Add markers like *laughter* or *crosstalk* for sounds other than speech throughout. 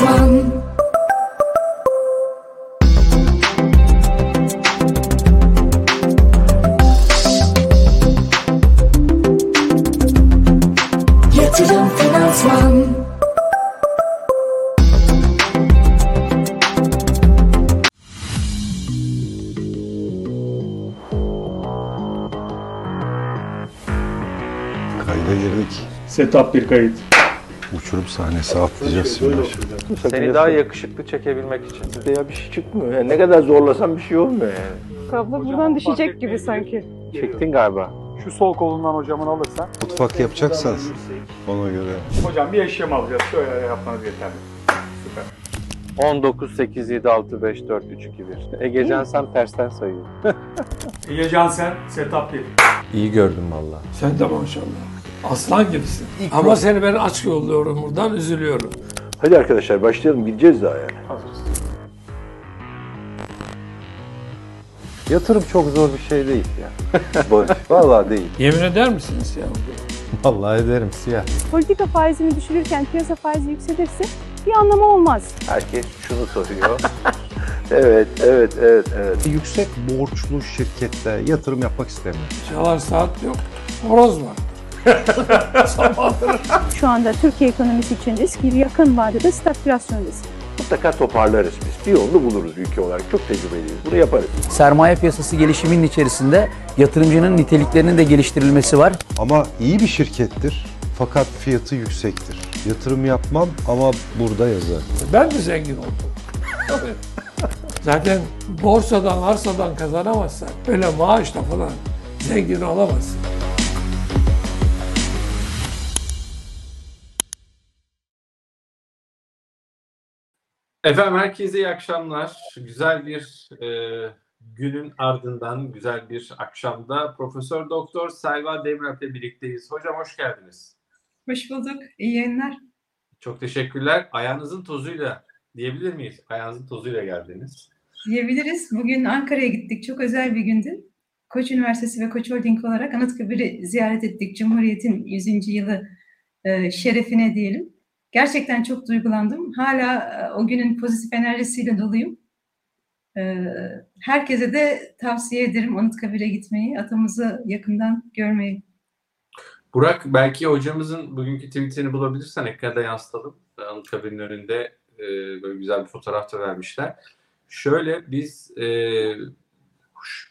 Yatırım Finansman Kayda girdik. Setup bir kayıt. Uçurum sahnesi atlayacağız şimdi. Seni daha yakışıklı çekebilmek için. Ya bir şey çıkmıyor. Yani ne kadar zorlasam bir şey olmuyor yani. Kablo buradan düşecek gibi sanki. Çektin galiba. Şu sol kolundan hocamın alırsan. Mutfak yapacaksanız ona göre. Hocam bir eşyam alacağız. Şöyle yapmanız yeterli. Süper. 19, 8, 7, 6, 5, 4, 3, 2, 1. Egecan sen tersten sayıyor. *laughs* İyi Cansen, setup bir. İyi gördüm valla. Sen de maşallah. Aslan gibisin. Ama seni ben aç yolluyorum buradan üzülüyorum. Hadi arkadaşlar başlayalım. Gideceğiz daha yani. Hazırız. Yatırım çok zor bir şey değil ya. *laughs* Vallahi değil. Yemin eder misiniz ya? Vallahi ederim siyah. Politika faizini düşürürken piyasa faizi yükselirse bir anlamı olmaz. Herkes şunu soruyor. *laughs* evet, evet, evet, evet. Yüksek borçlu şirkette yatırım yapmak istemiyor. Çalar saat yok. Horoz var. *laughs* Şu anda Türkiye ekonomisi için risk bir yakın vadede stagflasyon riski. Mutlaka toparlarız biz. Bir yolunu buluruz ülke olarak. Çok tecrübeliyiz. Bunu yaparız. sermaye piyasası gelişiminin içerisinde yatırımcının niteliklerinin de geliştirilmesi var. Ama iyi bir şirkettir fakat fiyatı yüksektir. Yatırım yapmam ama burada yazar. Ben de zengin oldum. Zaten borsadan, arsadan kazanamazsan öyle maaşla falan zengin olamazsın. Efendim herkese iyi akşamlar. Güzel bir e, günün ardından güzel bir akşamda Profesör Doktor Selva Demiralp'le birlikteyiz. Hocam hoş geldiniz. Hoş bulduk. İyi yayınlar. Çok teşekkürler. Ayağınızın tozuyla diyebilir miyiz? Ayağınızın tozuyla geldiniz. Diyebiliriz. Bugün Ankara'ya gittik. Çok özel bir gündü. Koç Üniversitesi ve Koç Holding olarak Anıtkabir'i ziyaret ettik. Cumhuriyet'in 100. yılı e, şerefine diyelim. Gerçekten çok duygulandım. Hala e, o günün pozitif enerjisiyle doluyum. E, herkese de tavsiye ederim Anıtkabir'e gitmeyi, atamızı yakından görmeyi. Burak belki hocamızın bugünkü tweetini bulabilirsen ekranda yansıtalım. Anıtkabir'in önünde e, böyle güzel bir fotoğraf da vermişler. Şöyle biz e,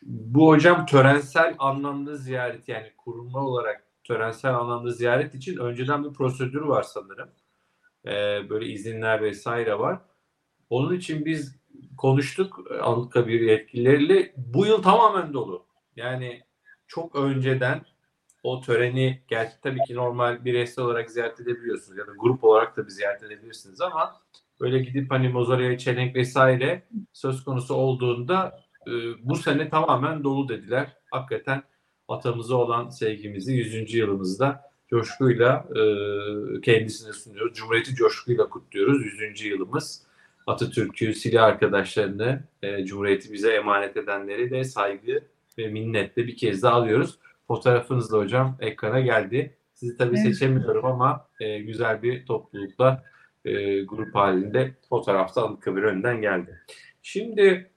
bu hocam törensel anlamda ziyaret yani kurumlar olarak törensel anlamda ziyaret için önceden bir prosedür var sanırım. E, böyle izinler vesaire var. Onun için biz konuştuk e, Anıtkabir yetkilileriyle. Bu yıl tamamen dolu. Yani çok önceden o töreni gerçi tabii ki normal bireysel olarak ziyaret edebiliyorsunuz ya da grup olarak da bir ziyaret edebilirsiniz ama böyle gidip hani mozolya, çelenk vesaire söz konusu olduğunda e, bu sene tamamen dolu dediler. Hakikaten atamıza olan sevgimizi 100. yılımızda coşkuyla e, kendisine sunuyoruz. Cumhuriyeti coşkuyla kutluyoruz. 100. yılımız. Atatürk'ü, silah arkadaşlarını, e, Cumhuriyeti bize emanet edenleri de saygı ve minnetle bir kez daha alıyoruz. Fotoğrafınız da hocam ekrana geldi. Sizi tabii Evet. seçemiyorum ama e, güzel bir toplulukla e, grup halinde fotoğrafta Anıtkabir önden geldi. Şimdi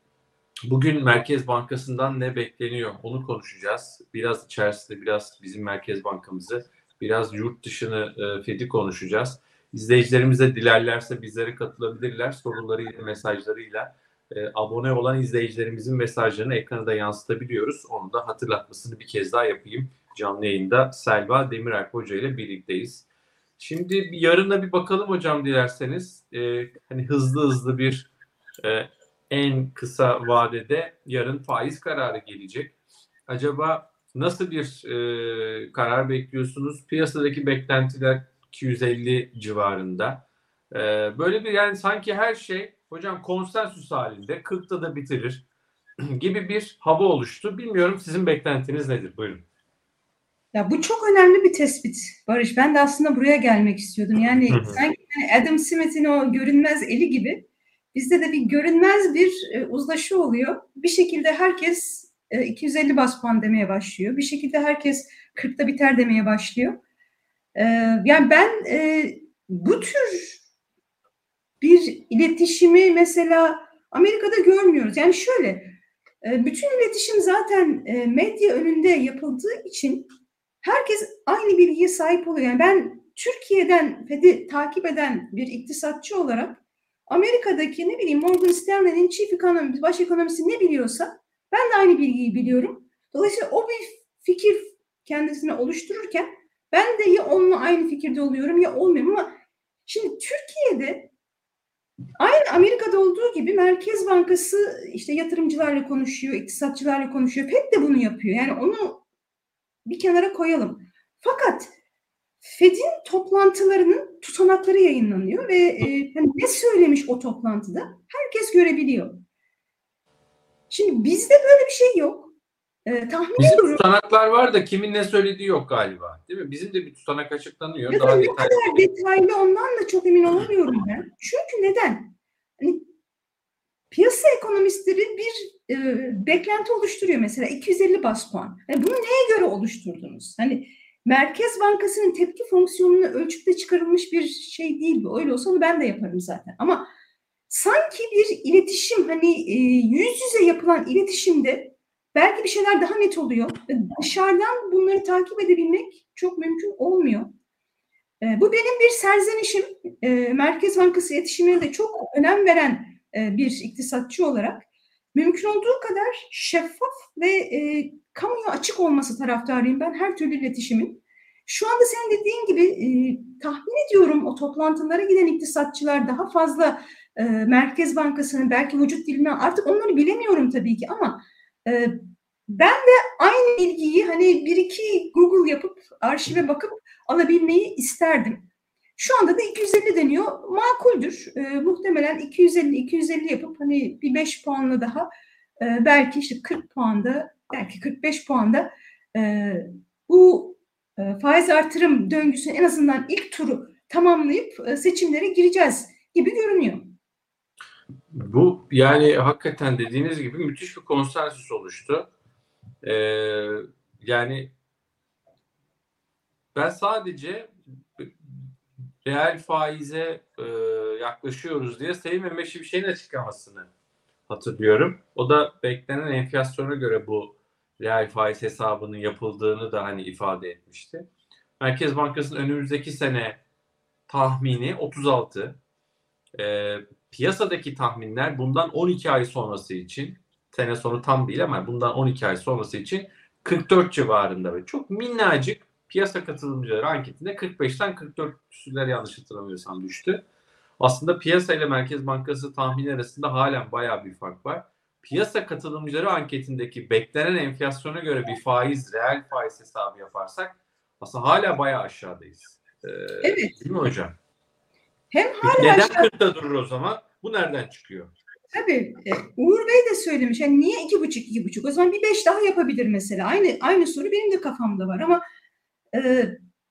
bugün Merkez Bankası'ndan ne bekleniyor onu konuşacağız. Biraz içerisinde biraz bizim Merkez Bankamızı, biraz yurt dışını e, FED'i konuşacağız. İzleyicilerimiz de dilerlerse bizlere katılabilirler sorularıyla, mesajlarıyla. E, abone olan izleyicilerimizin mesajlarını ekrana da yansıtabiliyoruz. Onu da hatırlatmasını bir kez daha yapayım. Canlı yayında Selva Demiralp Hoca ile birlikteyiz. Şimdi yarına bir bakalım hocam dilerseniz. E, hani hızlı hızlı bir e, en kısa vadede yarın faiz kararı gelecek. Acaba nasıl bir e, karar bekliyorsunuz? Piyasadaki beklentiler 250 civarında. E, böyle bir yani sanki her şey hocam konsensüs halinde 40'ta da bitirir *clears throat* gibi bir hava oluştu. Bilmiyorum sizin beklentiniz nedir? Buyurun. Ya bu çok önemli bir tespit Barış. Ben de aslında buraya gelmek istiyordum. Yani sanki hani Adam Smith'in o görünmez eli gibi bizde de bir görünmez bir e, uzlaşı oluyor. Bir şekilde herkes e, 250 bas puan demeye başlıyor. Bir şekilde herkes 40'ta biter demeye başlıyor. E, yani ben e, bu tür bir iletişimi mesela Amerika'da görmüyoruz. Yani şöyle, e, bütün iletişim zaten medya önünde yapıldığı için herkes aynı bilgiye sahip oluyor. Yani ben Türkiye'den FED'i takip eden bir iktisatçı olarak Amerika'daki ne bileyim Morgan Stanley'nin chief ekonomist, baş ekonomisi ne biliyorsa ben de aynı bilgiyi biliyorum. Dolayısıyla o bir fikir kendisine oluştururken ben de ya onunla aynı fikirde oluyorum ya olmuyorum ama şimdi Türkiye'de aynı Amerika'da olduğu gibi Merkez Bankası işte yatırımcılarla konuşuyor, iktisatçılarla konuşuyor. FED de bunu yapıyor. Yani onu bir kenara koyalım. Fakat FED'in toplantılarının tutanakları yayınlanıyor ve e, hani ne söylemiş o toplantıda herkes görebiliyor. Şimdi bizde böyle bir şey yok. E, tahmin Bizim ediyorum. tutanaklar var da kimin ne söylediği yok galiba. Değil mi? Bizim de bir tutanak açıklanıyor. Ya Daha detaylı. kadar detaylı ondan da çok emin olamıyorum ben. Çünkü neden? Hani piyasa ekonomistleri bir e, beklenti oluşturuyor mesela 250 bas puan. Hani bunu neye göre oluşturdunuz? Hani Merkez Bankası'nın tepki fonksiyonunu ölçüpte çıkarılmış bir şey değil bu. Öyle olsa onu ben de yaparım zaten. Ama sanki bir iletişim hani e, yüz yüze yapılan iletişimde belki bir şeyler daha net oluyor. Dışarıdan bunları takip edebilmek çok mümkün olmuyor. E, bu benim bir serzenişim. E, Merkez Bankası iletişimine de çok önem veren bir iktisatçı olarak mümkün olduğu kadar şeffaf ve kamuya açık olması taraftarıyım ben her türlü iletişimin. Şu anda senin dediğin gibi tahmin ediyorum o toplantılara giden iktisatçılar daha fazla e, Merkez Bankası'nın belki vücut dilini artık onları bilemiyorum tabii ki ama e, ben de aynı bilgiyi hani bir iki Google yapıp arşive bakıp alabilmeyi isterdim. Şu anda da 250 deniyor. Makuldür. E, muhtemelen 250-250 yapıp hani bir 5 puanla daha e, belki işte 40 puanda belki 45 puanda e, bu e, faiz artırım döngüsünün en azından ilk turu tamamlayıp e, seçimlere gireceğiz gibi görünüyor. Bu yani hakikaten dediğiniz gibi müthiş bir konsensüs oluştu. Ee, yani ben sadece reel faize e, yaklaşıyoruz diye Sayın Mehmet Şimşek'in açıklamasını hatırlıyorum. O da beklenen enflasyona göre bu reel faiz hesabının yapıldığını da hani ifade etmişti. Merkez Bankası'nın önümüzdeki sene tahmini 36. Ee, piyasadaki tahminler bundan 12 ay sonrası için sene sonu tam değil ama bundan 12 ay sonrası için 44 civarında ve çok minnacık piyasa katılımcıları anketinde 45'ten 44 küsürler yanlış hatırlamıyorsam düştü. Aslında piyasa ile Merkez Bankası tahmini arasında halen bayağı bir fark var. Piyasa katılımcıları anketindeki beklenen enflasyona göre bir faiz, reel faiz hesabı yaparsak aslında hala bayağı aşağıdayız. Ee, Evet. Değil mi hocam? Hem hala Neden aşağı- 40'ta durur o zaman? Bu nereden çıkıyor? Tabii. E, Uğur Bey de söylemiş. Yani niye iki buçuk, iki buçuk? O zaman bir beş daha yapabilir mesela. Aynı aynı soru benim de kafamda var ama e,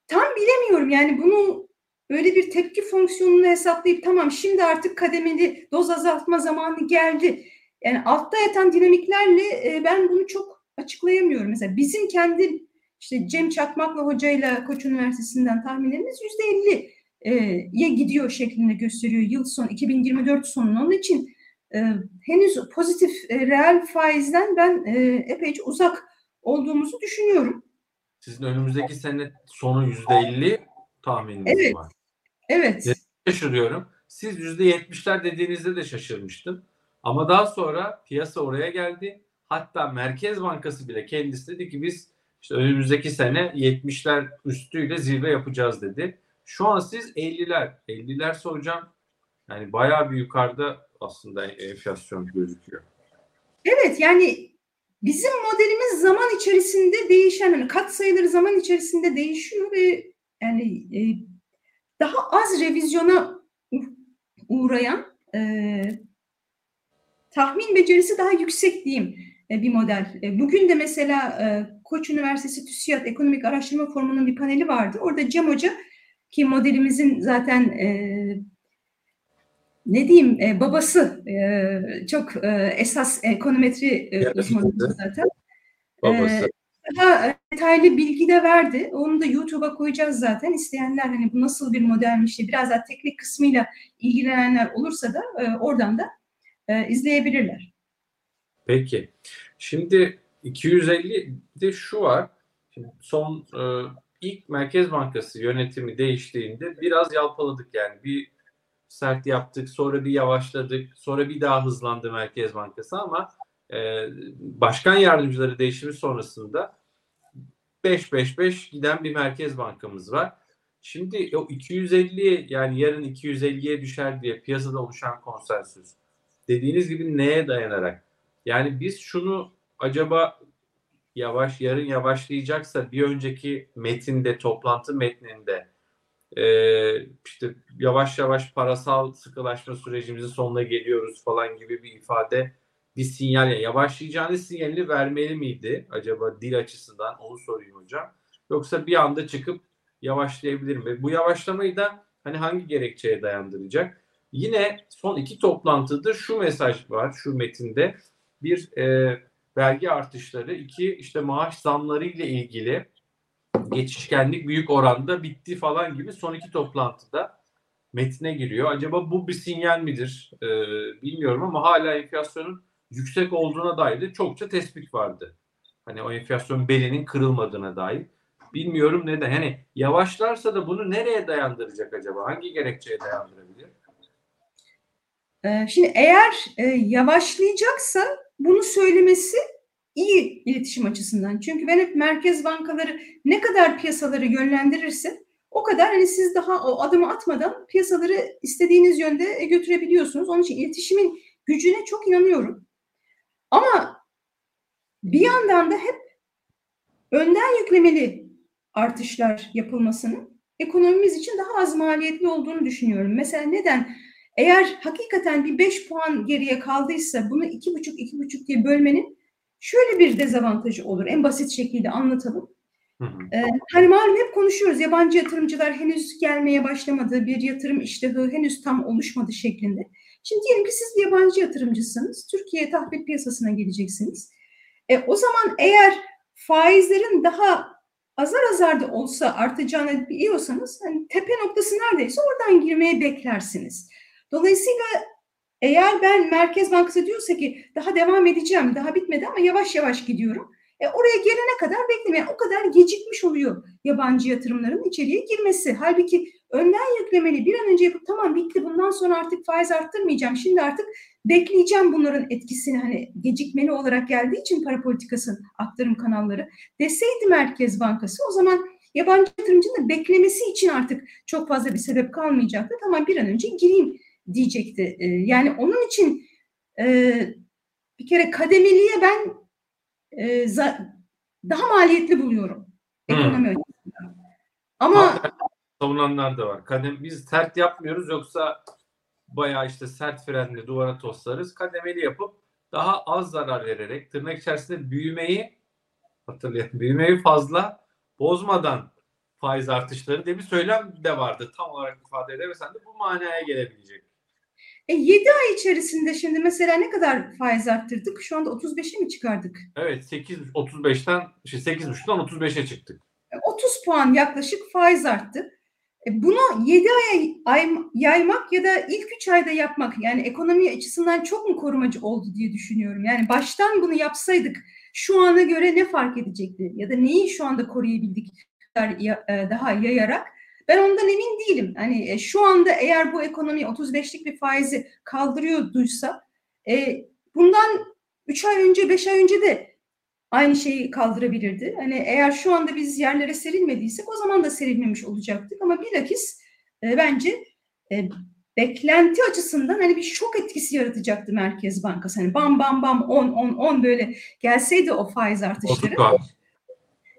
tam bilemiyorum. Yani bunu böyle bir tepki fonksiyonunu hesaplayıp tamam şimdi artık kademeli doz azaltma zamanı geldi. Yani altta yatan dinamiklerle e, ben bunu çok açıklayamıyorum. Mesela bizim kendi işte Cem Çakmak'la hocayla Koç Üniversitesi'nden tahminlerimiz yüzde elliye gidiyor şeklinde gösteriyor yıl sonu 2024 sonunun. Onun için e, henüz pozitif e, reel faizden ben e, epeyce uzak olduğumuzu düşünüyorum. Sizin önümüzdeki sene sonu %50 tahmininiz Evet. var. Evet. Evet. Şaşırıyorum. Siz %70'ler dediğinizde de şaşırmıştım. Ama daha sonra piyasa oraya geldi. Hatta Merkez Bankası bile kendisi dedi ki biz işte önümüzdeki sene 70'ler üstüyle zirve yapacağız dedi. Şu an siz 50'ler. 50'ler soracağım. Yani bayağı bir yukarıda aslında enflasyon gözüküyor. Evet yani bizim modelimiz zaman içerisinde değişen, hani kat sayıları zaman içerisinde değişiyor ve yani e, daha az revizyona uğrayan e, tahmin becerisi daha yüksek diyeyim e, bir model. E, bugün de mesela e, Koç Üniversitesi TÜSİAD Ekonomik Araştırma Forumu'nun bir paneli vardı. Orada Cem Hoca ki modelimizin zaten e, ne diyeyim e, babası e, çok e, esas ekonometri e, uzmanı zaten. Babası. daha e, detaylı bilgi de verdi. Onu da YouTube'a koyacağız zaten. İsteyenler hani bu nasıl bir modelmiş diye biraz daha teknik kısmıyla ilgilenenler olursa da e, oradan da e, izleyebilirler. Peki. Şimdi 250'de şu var. Şimdi son e, ilk Merkez Bankası yönetimi değiştiğinde biraz yalpaladık yani. Bir sert yaptık, sonra bir yavaşladık, sonra bir daha hızlandı Merkez Bankası ama e, başkan yardımcıları değişimi sonrasında 5-5-5 giden bir Merkez Bankamız var. Şimdi o 250'ye yani yarın 250'ye düşer diye piyasada oluşan konsensüs dediğiniz gibi neye dayanarak? Yani biz şunu acaba yavaş yarın yavaşlayacaksa bir önceki metinde toplantı metninde e, işte yavaş yavaş parasal sıkılaşma sürecimizin sonuna geliyoruz falan gibi bir ifade bir sinyal yani yavaşlayacağını sinyalini vermeli miydi acaba dil açısından onu sorayım hocam. Yoksa bir anda çıkıp yavaşlayabilir mi? Bu yavaşlamayı da hani hangi gerekçeye dayandıracak? Yine son iki toplantıda şu mesaj var şu metinde. Bir e, vergi artışları, iki işte maaş zamları ile ilgili geçişkenlik büyük oranda bitti falan gibi son iki toplantıda metne giriyor. Acaba bu bir sinyal midir? Ee, bilmiyorum ama hala enflasyonun yüksek olduğuna dair de çokça tespit vardı. Hani o enflasyon belinin kırılmadığına dair. Bilmiyorum neden. Yani yavaşlarsa da bunu nereye dayandıracak acaba? Hangi gerekçeye dayandırabilir? Ee, Şimdi eğer e, yavaşlayacaksa bunu söylemesi iyi iletişim açısından. Çünkü ben hep merkez bankaları ne kadar piyasaları yönlendirirse o kadar hani siz daha o adımı atmadan piyasaları istediğiniz yönde götürebiliyorsunuz. Onun için iletişimin gücüne çok inanıyorum. Ama bir yandan da hep önden yüklemeli artışlar yapılmasının ekonomimiz için daha az maliyetli olduğunu düşünüyorum. Mesela neden? Eğer hakikaten bir 5 puan geriye kaldıysa bunu 2,5-2,5 diye bölmenin şöyle bir dezavantajı olur. En basit şekilde anlatalım. Hı hı. Ee, hani malum hep konuşuyoruz yabancı yatırımcılar henüz gelmeye başlamadı, bir yatırım iştahı henüz tam oluşmadı şeklinde. Şimdi diyelim ki siz yabancı yatırımcısınız, Türkiye tahvil piyasasına geleceksiniz. E, o zaman eğer faizlerin daha azar azar da olsa artacağını biliyorsanız hani tepe noktası neredeyse oradan girmeye beklersiniz. Dolayısıyla eğer ben Merkez Bankası diyorsa ki daha devam edeceğim, daha bitmedi ama yavaş yavaş gidiyorum. E, oraya gelene kadar beklemeyen o kadar gecikmiş oluyor yabancı yatırımların içeriye girmesi. Halbuki önden yüklemeli bir an önce yapıp tamam bitti bundan sonra artık faiz arttırmayacağım. Şimdi artık bekleyeceğim bunların etkisini hani gecikmeli olarak geldiği için para politikası aktarım kanalları deseydi Merkez Bankası o zaman yabancı yatırımcının da beklemesi için artık çok fazla bir sebep kalmayacaktı. Tamam bir an önce gireyim diyecekti. E, yani onun için e, bir kere kademeliye ben e, za- daha maliyetli buluyorum ekonomi açısından. Ama Savunanlar da var. Kadem biz sert yapmıyoruz yoksa bayağı işte sert frenle duvara toslarız. Kademeli yapıp daha az zarar vererek tırnak içerisinde büyümeyi hatırlayın. Büyümeyi fazla bozmadan faiz artışları diye bir söylem de vardı. Tam olarak ifade edemesen de bu manaya gelebilecek. E, 7 ay içerisinde şimdi mesela ne kadar faiz arttırdık? Şu anda 35'e mi çıkardık? Evet 8 35'ten işte 8.5'tan 35'e çıktık. E, 30 puan yaklaşık faiz arttı. E, Bunu 7 aya ay- yaymak ya da ilk 3 ayda yapmak yani ekonomi açısından çok mu korumacı oldu diye düşünüyorum. Yani baştan bunu yapsaydık şu ana göre ne fark edecekti ya da neyi şu anda koruyabildik ya- e, daha yayarak ben ondan emin değilim. Hani e, şu anda eğer bu ekonomi 35'lik bir faizi kaldırıyorduysa e, bundan 3 ay önce 5 ay önce de aynı şeyi kaldırabilirdi. Hani eğer şu anda biz yerlere serilmediysek o zaman da serilmemiş olacaktık ama bilakis e, bence e, beklenti açısından hani bir şok etkisi yaratacaktı Merkez Bankası. Hani bam bam bam 10 10 10 böyle gelseydi o faiz artışları Bozuk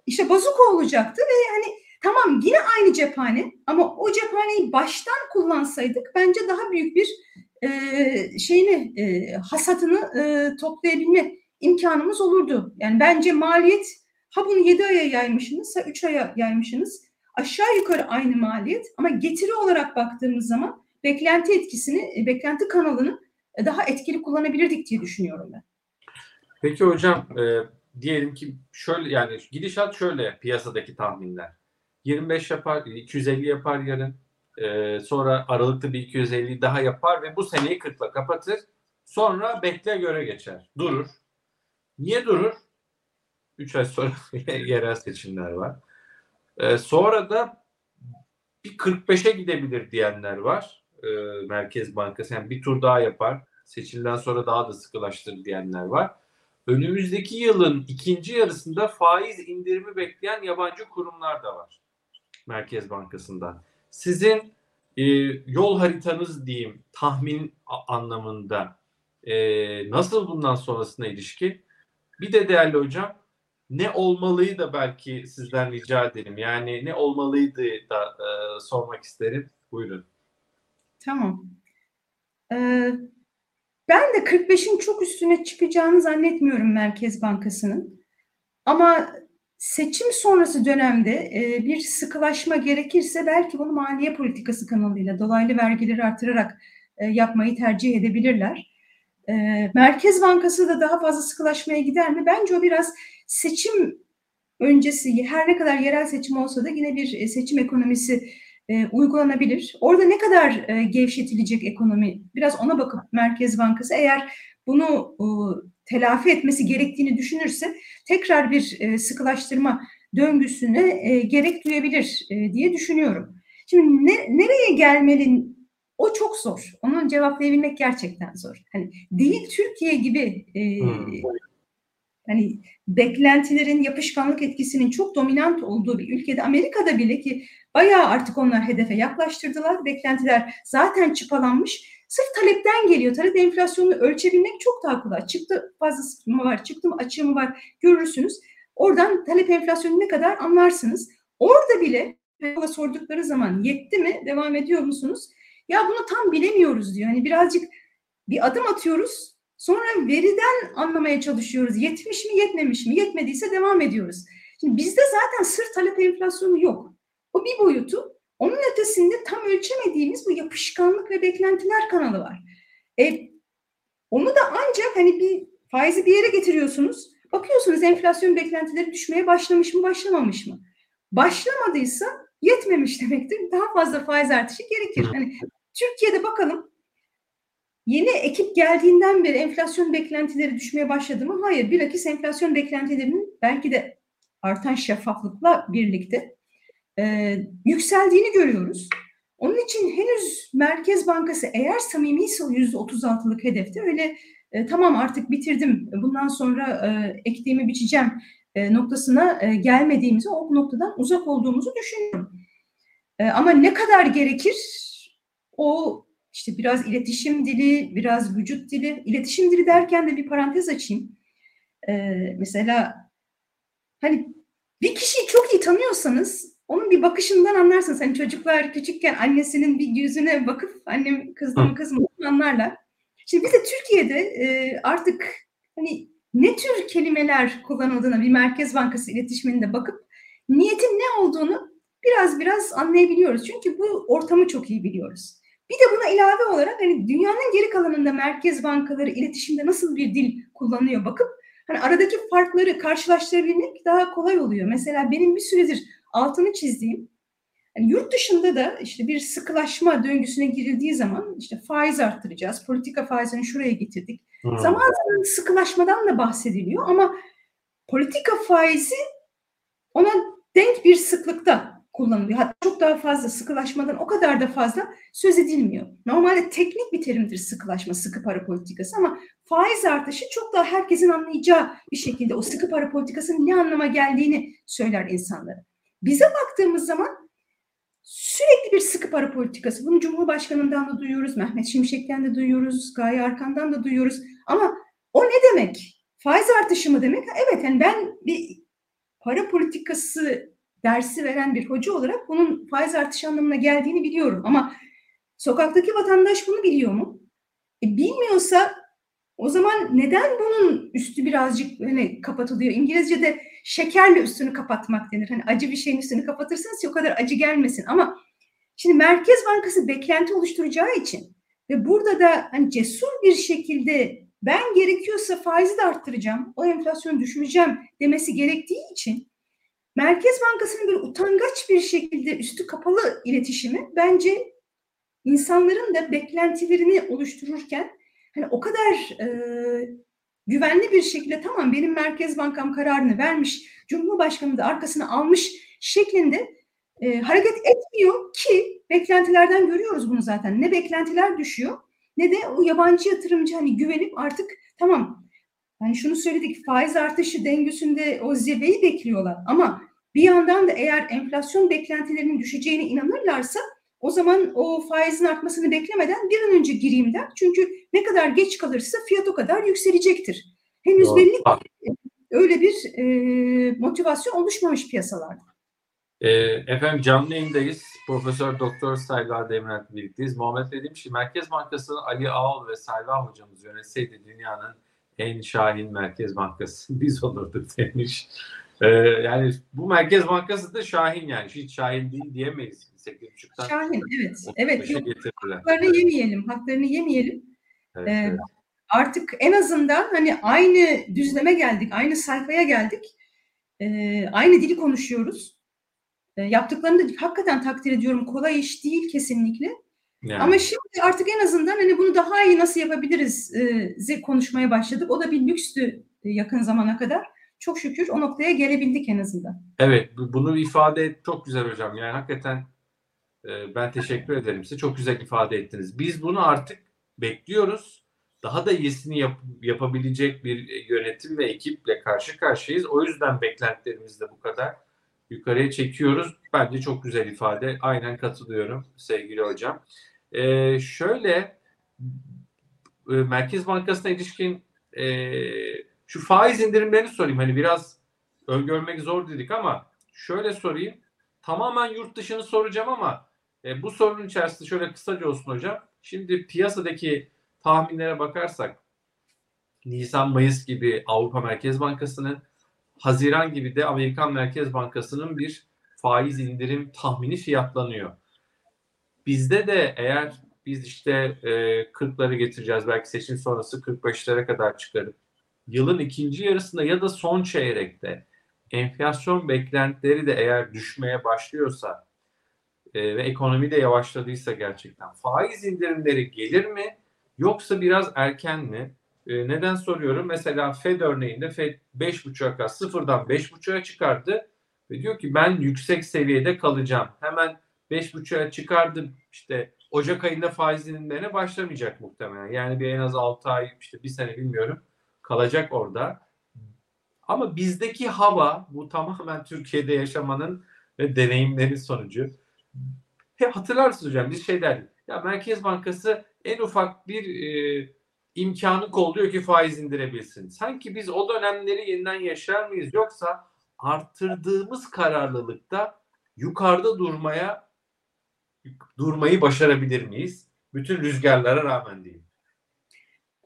işte bazuka olacaktı ve hani tamam yine aynı cephane ama o cephaneyi baştan kullansaydık bence daha büyük bir e, şeyini e, hasatını e, toplayabilme imkanımız olurdu. Yani bence maliyet ha bunu 7 aya yaymışsınız ha 3 aya yaymışsınız aşağı yukarı aynı maliyet ama getiri olarak baktığımız zaman beklenti etkisini, e, beklenti kanalını e, daha etkili kullanabilirdik diye düşünüyorum ben. Peki hocam e, diyelim ki şöyle yani gidişat şöyle piyasadaki tahminler. 25 yapar, 250 yapar yarın. Ee, sonra aralıklı bir 250 daha yapar ve bu seneyi 40'la kapatır. Sonra bekle göre geçer. Durur. Niye durur? 3 ay sonra *laughs* yerel seçimler var. Ee, sonra da bir 45'e gidebilir diyenler var. Ee, Merkez Bankası yani bir tur daha yapar. Seçimden sonra daha da sıkılaştır diyenler var. Önümüzdeki yılın ikinci yarısında faiz indirimi bekleyen yabancı kurumlar da var. Merkez Bankası'ndan. Sizin e, yol haritanız diyeyim tahmin anlamında e, nasıl bundan sonrasına ilişkin? Bir de değerli hocam ne olmalıyı da belki sizden rica ederim. Yani ne olmalıydı da e, sormak isterim. Buyurun. Tamam. Ee, ben de 45'in çok üstüne çıkacağını zannetmiyorum Merkez Bankası'nın. Ama seçim sonrası dönemde e, bir sıkılaşma gerekirse belki bunu maliye politikası kanalıyla dolaylı vergileri artırarak e, yapmayı tercih edebilirler. E, Merkez Bankası da daha fazla sıkılaşmaya gider mi? Bence o biraz seçim öncesi her ne kadar yerel seçim olsa da yine bir seçim ekonomisi uygulanabilir. Orada ne kadar gevşetilecek ekonomi biraz ona bakıp Merkez Bankası eğer bunu telafi etmesi gerektiğini düşünürse tekrar bir e, sıkılaştırma döngüsüne e, gerek duyabilir e, diye düşünüyorum. Şimdi ne, nereye gelmeli o çok zor. Onu cevaplayabilmek gerçekten zor. Hani değil Türkiye gibi e, Hmm. hani beklentilerin yapışkanlık etkisinin çok dominant olduğu bir ülkede Amerika'da bile ki bayağı artık onlar hedefe yaklaştırdılar. Beklentiler zaten çıpalanmış. Sırf talepten geliyor. Talep enflasyonunu ölçebilmek çok daha kolay. Çıktı fazlası mı var, çıktı mı açığı mı var görürsünüz. Oradan talep enflasyonu ne kadar anlarsınız. Orada bile sordukları zaman yetti mi, devam ediyor musunuz? Ya bunu tam bilemiyoruz diyor. Hani birazcık bir adım atıyoruz. Sonra veriden anlamaya çalışıyoruz. Yetmiş mi, yetmemiş mi? Yetmediyse devam ediyoruz. Şimdi bizde zaten sır talep enflasyonu yok. O bir boyutu. Onun ötesinde tam ölçemediğimiz bu yapışkanlık ve beklentiler kanalı var. E, onu da ancak hani bir faizi bir yere getiriyorsunuz. Bakıyorsunuz enflasyon beklentileri düşmeye başlamış mı, başlamamış mı? Başlamadıysa yetmemiş demektir. Daha fazla faiz artışı gerekir. Hani Türkiye'de bakalım yeni ekip geldiğinden beri enflasyon beklentileri düşmeye başladı mı? Hayır. Bilakis enflasyon beklentilerinin belki de artan şeffaflıkla birlikte e, yükseldiğini görüyoruz. Onun için henüz Merkez Bankası eğer samimiyse o %36'lık hedefte öyle e, tamam artık bitirdim bundan sonra e, ektiğimi biçeceğim e, noktasına e, gelmediğimizi o noktadan uzak olduğumuzu düşünüyorum. E, ama ne kadar gerekir o işte biraz iletişim dili, biraz vücut dili. İletişim dili derken de bir parantez açayım. E, mesela hani bir kişiyi çok iyi tanıyorsanız onun bir bakışından anlarsınız. Hani çocuklar küçükken annesinin bir yüzüne bakıp annem kızdı mı kızmadı mı anlarlar. Şimdi biz de Türkiye'de e, artık hani ne tür kelimeler kullanıldığına bir Merkez Bankası iletişiminde bakıp niyetin ne olduğunu biraz biraz anlayabiliyoruz. Çünkü bu ortamı çok iyi biliyoruz. Bir de buna ilave olarak hani dünyanın geri kalanında merkez bankaları iletişimde nasıl bir dil kullanıyor bakıp hani aradaki farkları karşılaştırabilmek daha kolay oluyor. Mesela benim bir süredir altını çizdiğim yani yurt dışında da işte bir sıkılaşma döngüsüne girildiği zaman işte faiz arttıracağız, politika faizini şuraya getirdik. Hmm. Zaman zaman sıkılaşmadan da bahsediliyor ama politika faizi ona denk bir sıklıkta kullanılıyor. Hatta çok daha fazla sıkılaşmadan o kadar da fazla söz edilmiyor. Normalde teknik bir terimdir sıkılaşma, sıkı para politikası ama faiz artışı çok daha herkesin anlayacağı bir şekilde o sıkı para politikasının ne anlama geldiğini söyler insanlara. Bize baktığımız zaman sürekli bir sıkı para politikası. Bunu Cumhurbaşkanı'ndan da duyuyoruz, Mehmet Şimşek'ten de duyuyoruz, Gaye Arkan'dan da duyuyoruz. Ama o ne demek? Faiz artışı mı demek? Evet yani ben bir para politikası dersi veren bir hoca olarak bunun faiz artışı anlamına geldiğini biliyorum. Ama sokaktaki vatandaş bunu biliyor mu? E, bilmiyorsa o zaman neden bunun üstü birazcık hani kapatılıyor? İngilizce'de şekerle üstünü kapatmak denir. Hani acı bir şeyin üstünü kapatırsınız ki o kadar acı gelmesin. Ama şimdi Merkez Bankası beklenti oluşturacağı için ve burada da hani cesur bir şekilde ben gerekiyorsa faizi de arttıracağım, o enflasyonu düşüreceğim demesi gerektiği için Merkez Bankası'nın böyle utangaç bir şekilde üstü kapalı iletişimi bence insanların da beklentilerini oluştururken hani o kadar e, güvenli bir şekilde tamam benim Merkez Bankam kararını vermiş, Cumhurbaşkanı da arkasına almış şeklinde e, hareket etmiyor ki beklentilerden görüyoruz bunu zaten. Ne beklentiler düşüyor ne de o yabancı yatırımcı hani güvenip artık tamam hani şunu söyledik faiz artışı dengüsünde o zirveyi bekliyorlar ama bir yandan da eğer enflasyon beklentilerinin düşeceğine inanırlarsa o zaman o faizin artmasını beklemeden bir an önce gireyim der. Çünkü ne kadar geç kalırsa fiyat o kadar yükselecektir. Henüz Doğru. belli ki öyle bir e, motivasyon oluşmamış piyasalarda. Ee, efendim canlı yayındayız. Profesör Doktor Selva Demirel'le birlikteyiz. Muhammed dediğim şey Merkez Bankası Ali Ağol ve Selva hocamız yönetseydi dünyanın en şahin Merkez Bankası *laughs* biz olurduk demiş. Ee, yani bu Merkez Bankası da şahin yani. Hiç şahin değil diyemeyiz. 8.5'tan Şahin evet. Evet 35'e yok haklarını yemeyelim. Haklarını yemeyelim. Evet, Ee, evet. artık en azından hani aynı düzleme geldik, aynı sayfaya geldik. Ee, aynı dili konuşuyoruz. Ee, yaptıklarını da hakikaten takdir ediyorum. Kolay iş değil kesinlikle. Yani. Ama şimdi artık en azından hani bunu daha iyi nasıl yapabiliriz e, konuşmaya başladık. O da bir lükstü e, yakın zamana kadar. Çok şükür o noktaya gelebildik en azından. Evet, bu- bunu ifade et çok güzel hocam. Yani hakikaten e, ben teşekkür ederim size. Çok güzel ifade ettiniz. Biz bunu artık bekliyoruz. Daha da iyisini yap- yapabilecek bir yönetim ve ekiple karşı karşıyayız. O yüzden beklentilerimizi de bu kadar yukarıya çekiyoruz. Bence çok güzel ifade. Aynen katılıyorum sevgili hocam. E, şöyle e, Merkez Bankası'na ilişkin e, şu faiz indirimlerini sorayım. Hani biraz öngörmek zor dedik ama şöyle sorayım. Tamamen yurt dışını soracağım ama e, bu sorunun içerisinde şöyle kısaca olsun hocam. Şimdi piyasadaki tahminlere bakarsak Nisan-Mayıs gibi Avrupa Merkez Bankası'nın Haziran gibi de Amerikan Merkez Bankası'nın bir faiz indirim tahmini fiyatlanıyor. Bizde de eğer biz işte e, 40'ları getireceğiz belki seçim sonrası 45'lere kadar çıkarıp yılın ikinci yarısında ya da son çeyrekte enflasyon beklentileri de eğer düşmeye başlıyorsa e, ve ekonomi de yavaşladıysa gerçekten faiz indirimleri gelir mi yoksa biraz erken mi? E, neden soruyorum? Mesela Fed örneğinde Fed 5.5'a kadar sıfırdan 5.5'a çıkardı ve diyor ki ben yüksek seviyede kalacağım. Hemen 5.5'a çıkardım işte Ocak ayında faiz indirimlerine başlamayacak muhtemelen. Yani bir en az 6 ay işte bir sene bilmiyorum kalacak orada. Ama bizdeki hava bu tamamen Türkiye'de yaşamanın ve deneyimlerin sonucu. Hep hatırlarsınız hocam biz şey derdik. Ya Merkez Bankası en ufak bir e, imkanı kolluyor ki faiz indirebilsin. Sanki biz o dönemleri yeniden yaşar mıyız yoksa arttırdığımız kararlılıkta yukarıda durmaya durmayı başarabilir miyiz? Bütün rüzgarlara rağmen değil.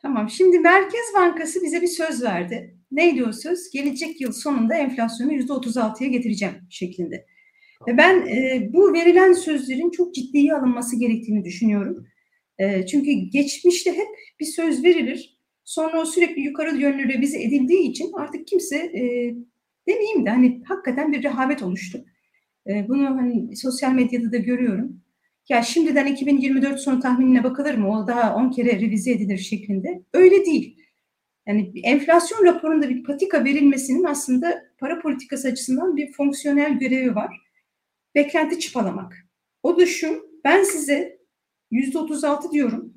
Tamam. Şimdi Merkez Bankası bize bir söz verdi. Neydi o söz? Gelecek yıl sonunda enflasyonu %36'ya getireceğim şeklinde. Ve ben e, bu verilen sözlerin çok ciddiye alınması gerektiğini düşünüyorum. E, çünkü geçmişte hep bir söz verilir. Sonra o sürekli yukarı yönlü revize edildiği için artık kimse e, demeyeyim de hani hakikaten bir rehavet oluştu. E, bunu hani sosyal medyada da görüyorum. Ya şimdiden 2024 sonu tahminine bakılır mı? O daha 10 kere revize edilir şeklinde. Öyle değil. Yani enflasyon raporunda bir patika verilmesinin aslında para politikası açısından bir fonksiyonel görevi var. Beklenti çıpalamak. O da şu, ben size %36 diyorum.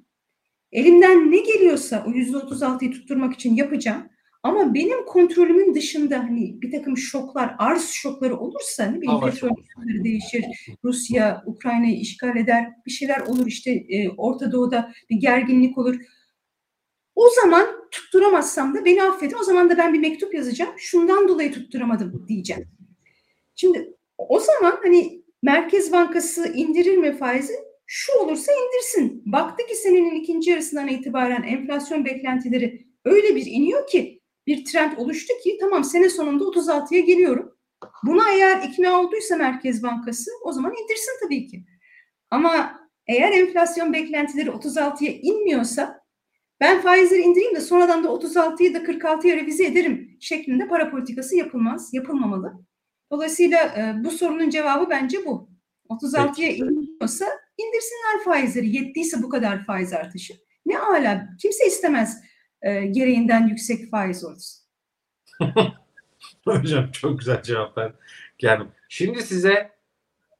Elimden ne geliyorsa o %36'yı tutturmak için yapacağım. Ama benim kontrolümün dışında hani bir takım şoklar, arz şokları olursa ne bileyim petrol değişir, Rusya Ukrayna'yı işgal eder, bir şeyler olur işte e, Orta Doğu'da bir gerginlik olur. O zaman tutturamazsam da beni affedin. O zaman da ben bir mektup yazacağım. Şundan dolayı tutturamadım diyeceğim. Şimdi o zaman hani Merkez Bankası indirir mi faizi? Şu olursa indirsin. Baktı ki senenin ikinci yarısından itibaren enflasyon beklentileri öyle bir iniyor ki bir trend oluştu ki tamam sene sonunda 36'ya geliyorum. Buna eğer ikna olduysa Merkez Bankası o zaman indirsin tabii ki. Ama eğer enflasyon beklentileri 36'ya inmiyorsa ben faizleri indireyim de sonradan da 36'yı da 46'ya revize ederim şeklinde para politikası yapılmaz, yapılmamalı. Dolayısıyla e, bu sorunun cevabı bence bu. 36'ya indiriyorsa indirsinler faizleri. Yettiyse bu kadar faiz artışı. Ne ala. Kimse istemez e, gereğinden yüksek faiz olsun. *laughs* Hocam çok güzel cevaplar geldim. Şimdi size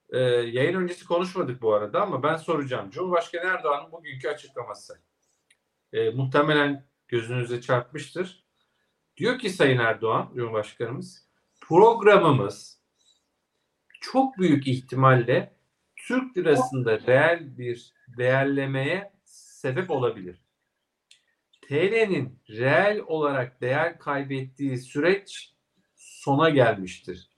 e, yayın öncesi konuşmadık bu arada ama ben soracağım. Cumhurbaşkanı Erdoğan'ın bugünkü açıklaması. E, muhtemelen gözünüze çarpmıştır. Diyor ki Sayın Erdoğan, Cumhurbaşkanımız, programımız çok büyük ihtimalle Türk lirasında reel bir değerlemeye sebep olabilir. TL'nin reel olarak değer kaybettiği süreç sona gelmiştir.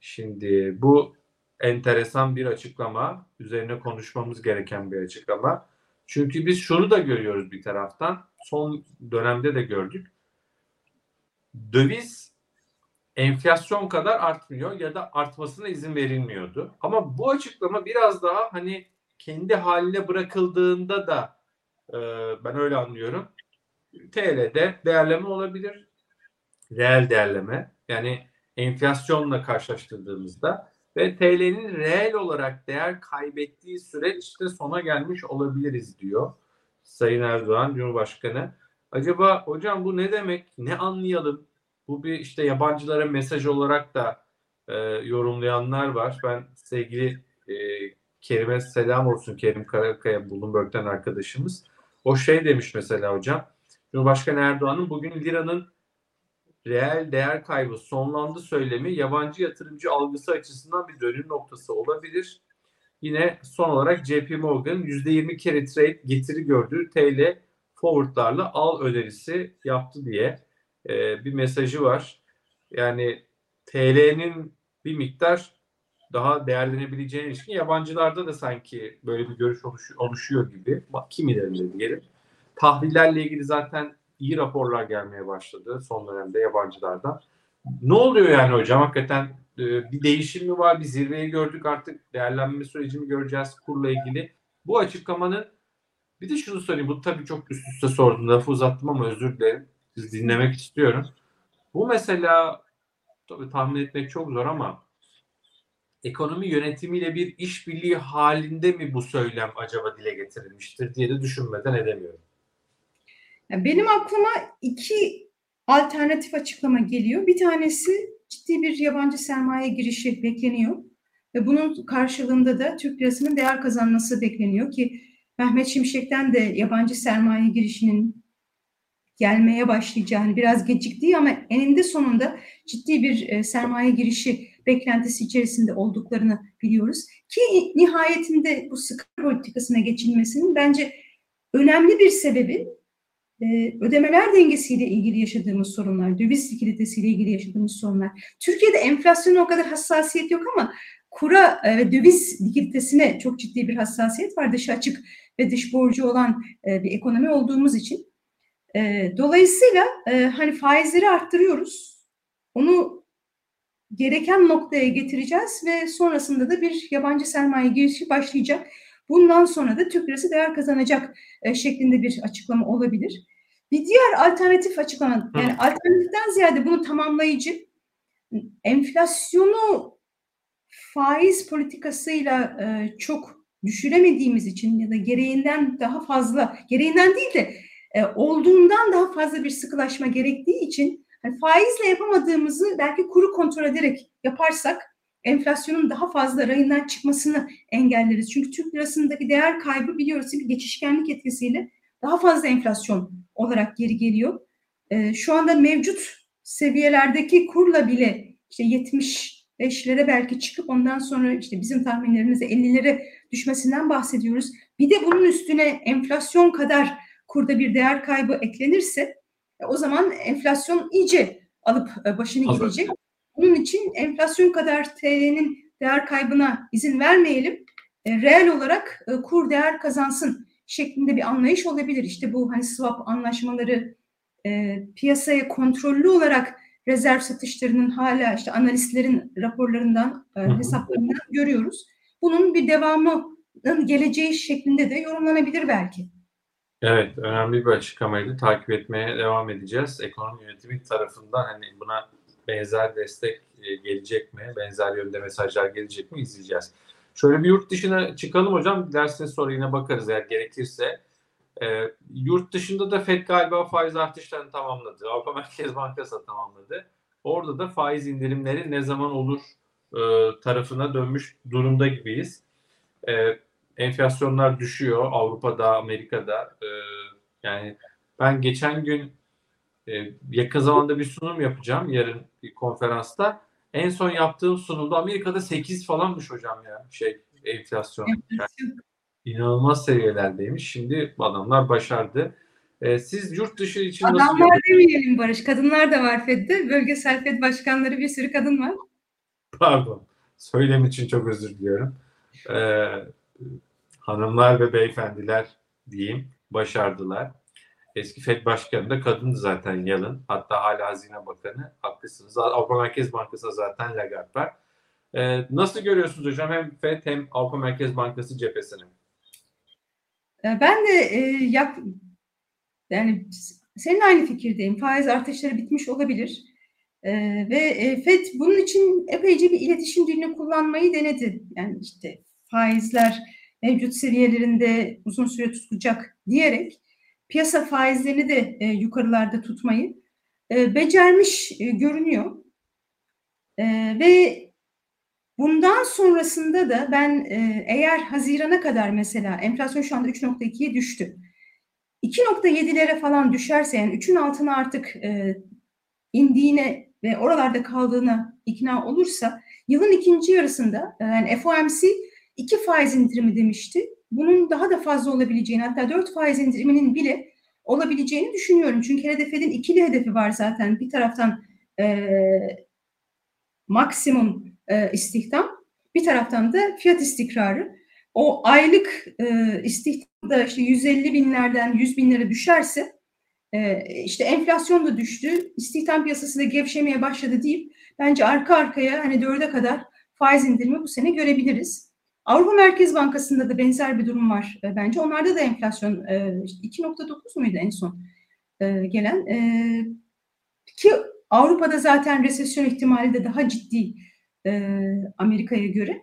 Şimdi bu enteresan bir açıklama, üzerine konuşmamız gereken bir açıklama. Çünkü biz şunu da görüyoruz bir taraftan, son dönemde de gördük. Döviz enflasyon kadar artmıyor ya da artmasına izin verilmiyordu. Ama bu açıklama biraz daha hani kendi haline bırakıldığında da ben öyle anlıyorum. TL'de değerleme olabilir. Reel değerleme. Yani enflasyonla karşılaştırdığımızda ve TL'nin reel olarak değer kaybettiği süreçte sona gelmiş olabiliriz diyor Sayın Erdoğan Cumhurbaşkanı. Acaba hocam bu ne demek? Ne anlayalım? Bu bir işte yabancılara mesaj olarak da e, yorumlayanlar var. Ben sevgili e, Kerim'e selam olsun. Kerim Karakaya Bloomberg'den arkadaşımız. O şey demiş mesela hocam. Cumhurbaşkanı Erdoğan'ın bugün liranın reel değer kaybı sonlandı söylemi yabancı yatırımcı algısı açısından bir dönüm noktası olabilir. Yine son olarak JP Morgan %20 kere trade getiri gördüğü TL forwardlarla al önerisi yaptı diye e, bir mesajı var. Yani TL'nin bir miktar daha değerlenebileceğine ilişkin yabancılarda da sanki böyle bir görüş oluşuyor, gibi. Kimilerinde diyelim. Tahvillerle ilgili zaten iyi raporlar gelmeye başladı son dönemde yabancılardan. Ne oluyor yani hocam? Hakikaten e, bir değişim mi var? Bir zirveyi gördük artık. Değerlenme sürecini göreceğiz kurla ilgili. Bu açıklamanın bir de şunu söyleyeyim. Bu tabii çok üst üste sordum. Lafı uzattım ama özür dilerim. Siz dinlemek istiyorum. Bu mesela tabii tahmin etmek çok zor ama ekonomi yönetimiyle bir işbirliği halinde mi bu söylem acaba dile getirilmiştir diye de düşünmeden edemiyorum. Benim aklıma iki alternatif açıklama geliyor. Bir tanesi ciddi bir yabancı sermaye girişi bekleniyor. Ve bunun karşılığında da Türk lirasının değer kazanması bekleniyor ki Mehmet Şimşek'ten de yabancı sermaye girişinin gelmeye başlayacağını biraz geciktiği ama eninde sonunda ciddi bir e, sermaye girişi beklentisi içerisinde olduklarını biliyoruz. Ki nihayetinde bu sıkı politikasına geçilmesinin bence önemli bir sebebi e, ödemeler dengesiyle ilgili yaşadığımız sorunlar, döviz likiditesiyle ilgili yaşadığımız sorunlar. Türkiye'de enflasyona o kadar hassasiyet yok ama kura e, ve döviz likiditesine çok ciddi bir hassasiyet var. Dış açık ve dış borcu olan e, bir ekonomi olduğumuz için. E, dolayısıyla hani faizleri arttırıyoruz. Onu gereken noktaya getireceğiz ve sonrasında da bir yabancı sermaye girişi başlayacak. Bundan sonra da Türk lirası değer kazanacak e, şeklinde bir açıklama olabilir. Bir diğer alternatif açıklama, yani alternatiften ziyade bunu tamamlayıcı, enflasyonu faiz politikasıyla e, çok düşüremediğimiz için ya da gereğinden daha fazla, gereğinden değil de e, olduğundan daha fazla bir sıkılaşma gerektiği için yani faizle yapamadığımızı belki kuru kontrol ederek yaparsak enflasyonun daha fazla rayından çıkmasını engelleriz. Çünkü Türk lirasındaki değer kaybı biliyoruz ki geçişkenlik etkisiyle daha fazla enflasyon olarak geri geliyor. E, şu anda mevcut seviyelerdeki kurla bile işte 75'lere belki çıkıp ondan sonra işte bizim tahminlerimizde 50'lere düşmesinden bahsediyoruz. Bir de bunun üstüne enflasyon kadar kurda bir değer kaybı eklenirse e, o zaman enflasyon iyice alıp e, başını gidecek. Bunun için enflasyon kadar TL'nin değer kaybına izin vermeyelim. E, reel olarak e, kur değer kazansın şeklinde bir anlayış olabilir. İşte bu hani swap anlaşmaları e, piyasaya kontrollü olarak rezerv satışlarının hala işte analistlerin raporlarından, e, hesaplarından görüyoruz. Bunun bir devamı geleceği şeklinde de yorumlanabilir belki. Evet, önemli bir açıklamaydı. Takip etmeye devam edeceğiz. Ekonomi yönetimi tarafından hani buna benzer destek e, gelecek mi? Benzer yönde mesajlar gelecek mi? izleyeceğiz. Şöyle bir yurt dışına çıkalım hocam. Dilerseniz sonra yine bakarız eğer gerekirse. E, yurt dışında da FED galiba faiz artışlarını tamamladı. Avrupa Merkez Bankası tamamladı. Orada da faiz indirimleri ne zaman olur e, tarafına dönmüş durumda gibiyiz. E, enflasyonlar düşüyor Avrupa'da, Amerika'da. E, yani ben geçen gün e, yakın zamanda bir sunum yapacağım yarın bir konferansta. En son yaptığım sunumda Amerika'da 8 falanmış hocam ya şey enflasyon. Yani inanılmaz seviyelerdeymiş. Şimdi adamlar başardı. E, siz yurt dışı için nasıl Adamlar demeyelim Barış. Kadınlar da var FED'de. Bölgesel FED başkanları bir sürü kadın var. Pardon. Söylem için çok özür diliyorum. Ee, hanımlar ve beyefendiler diyeyim başardılar. Eski FED Başkanı da kadındı zaten Yalın. Hatta hala Hazine Bakanı. Haklısınız. Avrupa Merkez Bankası zaten Lagarde var. Ee, nasıl görüyorsunuz hocam hem FED hem Avrupa Merkez Bankası cephesini? Ee, Ben de e, yap, yani senin aynı fikirdeyim. Faiz artışları bitmiş olabilir. Ee, ve e, FED bunun için epeyce bir iletişim dilini kullanmayı denedi. Yani işte faizler mevcut seviyelerinde uzun süre tutacak diyerek piyasa faizlerini de e, yukarılarda tutmayı e, becermiş e, görünüyor. E, ve bundan sonrasında da ben e, eğer Haziran'a kadar mesela enflasyon şu anda 3.2'ye düştü. 2.7'lere falan düşerse yani 3'ün altına artık e, indiğine ve oralarda kaldığına ikna olursa yılın ikinci yarısında e, yani FOMC iki faiz indirimi demişti. Bunun daha da fazla olabileceğini hatta dört faiz indiriminin bile olabileceğini düşünüyorum. Çünkü hedefin ikili hedefi var zaten. Bir taraftan e, maksimum e, istihdam, bir taraftan da fiyat istikrarı. O aylık e, istihdamda işte 150 binlerden 100 binlere düşerse e, işte enflasyon da düştü, istihdam piyasası da gevşemeye başladı deyip bence arka arkaya hani dörde kadar faiz indirimi bu sene görebiliriz. Avrupa Merkez Bankası'nda da benzer bir durum var e, bence. Onlarda da enflasyon e, işte 2.9 muydu en son e, gelen? E, ki Avrupa'da zaten resesyon ihtimali de daha ciddi e, Amerika'ya göre.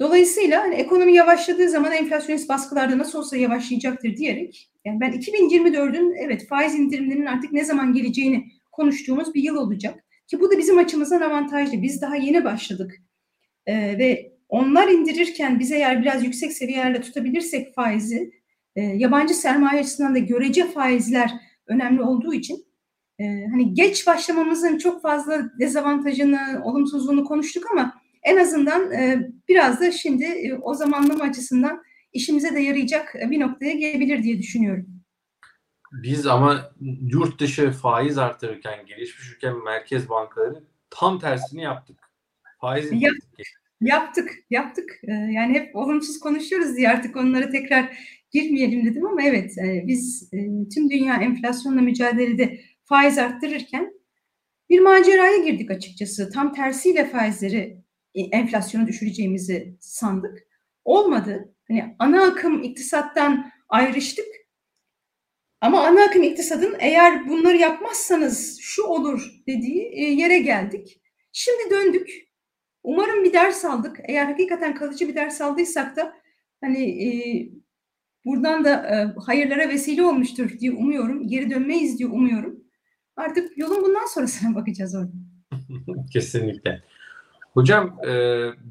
Dolayısıyla hani ekonomi yavaşladığı zaman enflasyonist baskılarda nasıl olsa yavaşlayacaktır diyerek yani ben 2024'ün evet faiz indirimlerinin artık ne zaman geleceğini konuştuğumuz bir yıl olacak. Ki bu da bizim açımızdan avantajlı. Biz daha yeni başladık. E, ve onlar indirirken biz eğer biraz yüksek seviyelerde tutabilirsek faizi e, yabancı sermaye açısından da görece faizler önemli olduğu için e, hani geç başlamamızın çok fazla dezavantajını, olumsuzluğunu konuştuk ama en azından e, biraz da şimdi e, o zamanlama açısından işimize de yarayacak bir noktaya gelebilir diye düşünüyorum. Biz ama yurt dışı faiz artırırken gelişmiş ülke merkez bankaları tam tersini yaptık. Faiz Yap, yaptık, yaptık. Ee, yani hep olumsuz konuşuyoruz diye artık onlara tekrar girmeyelim dedim ama evet e, biz e, tüm dünya enflasyonla mücadelede faiz arttırırken bir maceraya girdik açıkçası. Tam tersiyle faizleri e, enflasyonu düşüreceğimizi sandık. Olmadı. Hani ana akım iktisattan ayrıştık. Ama ana akım iktisadın eğer bunları yapmazsanız şu olur dediği yere geldik. Şimdi döndük. Umarım bir ders aldık. Eğer hakikaten kalıcı bir ders aldıysak da hani e, buradan da e, hayırlara vesile olmuştur diye umuyorum. Geri dönmeyiz diye umuyorum. Artık yolun bundan sonrasına *laughs* bakacağız orada. *laughs* Kesinlikle. Hocam e,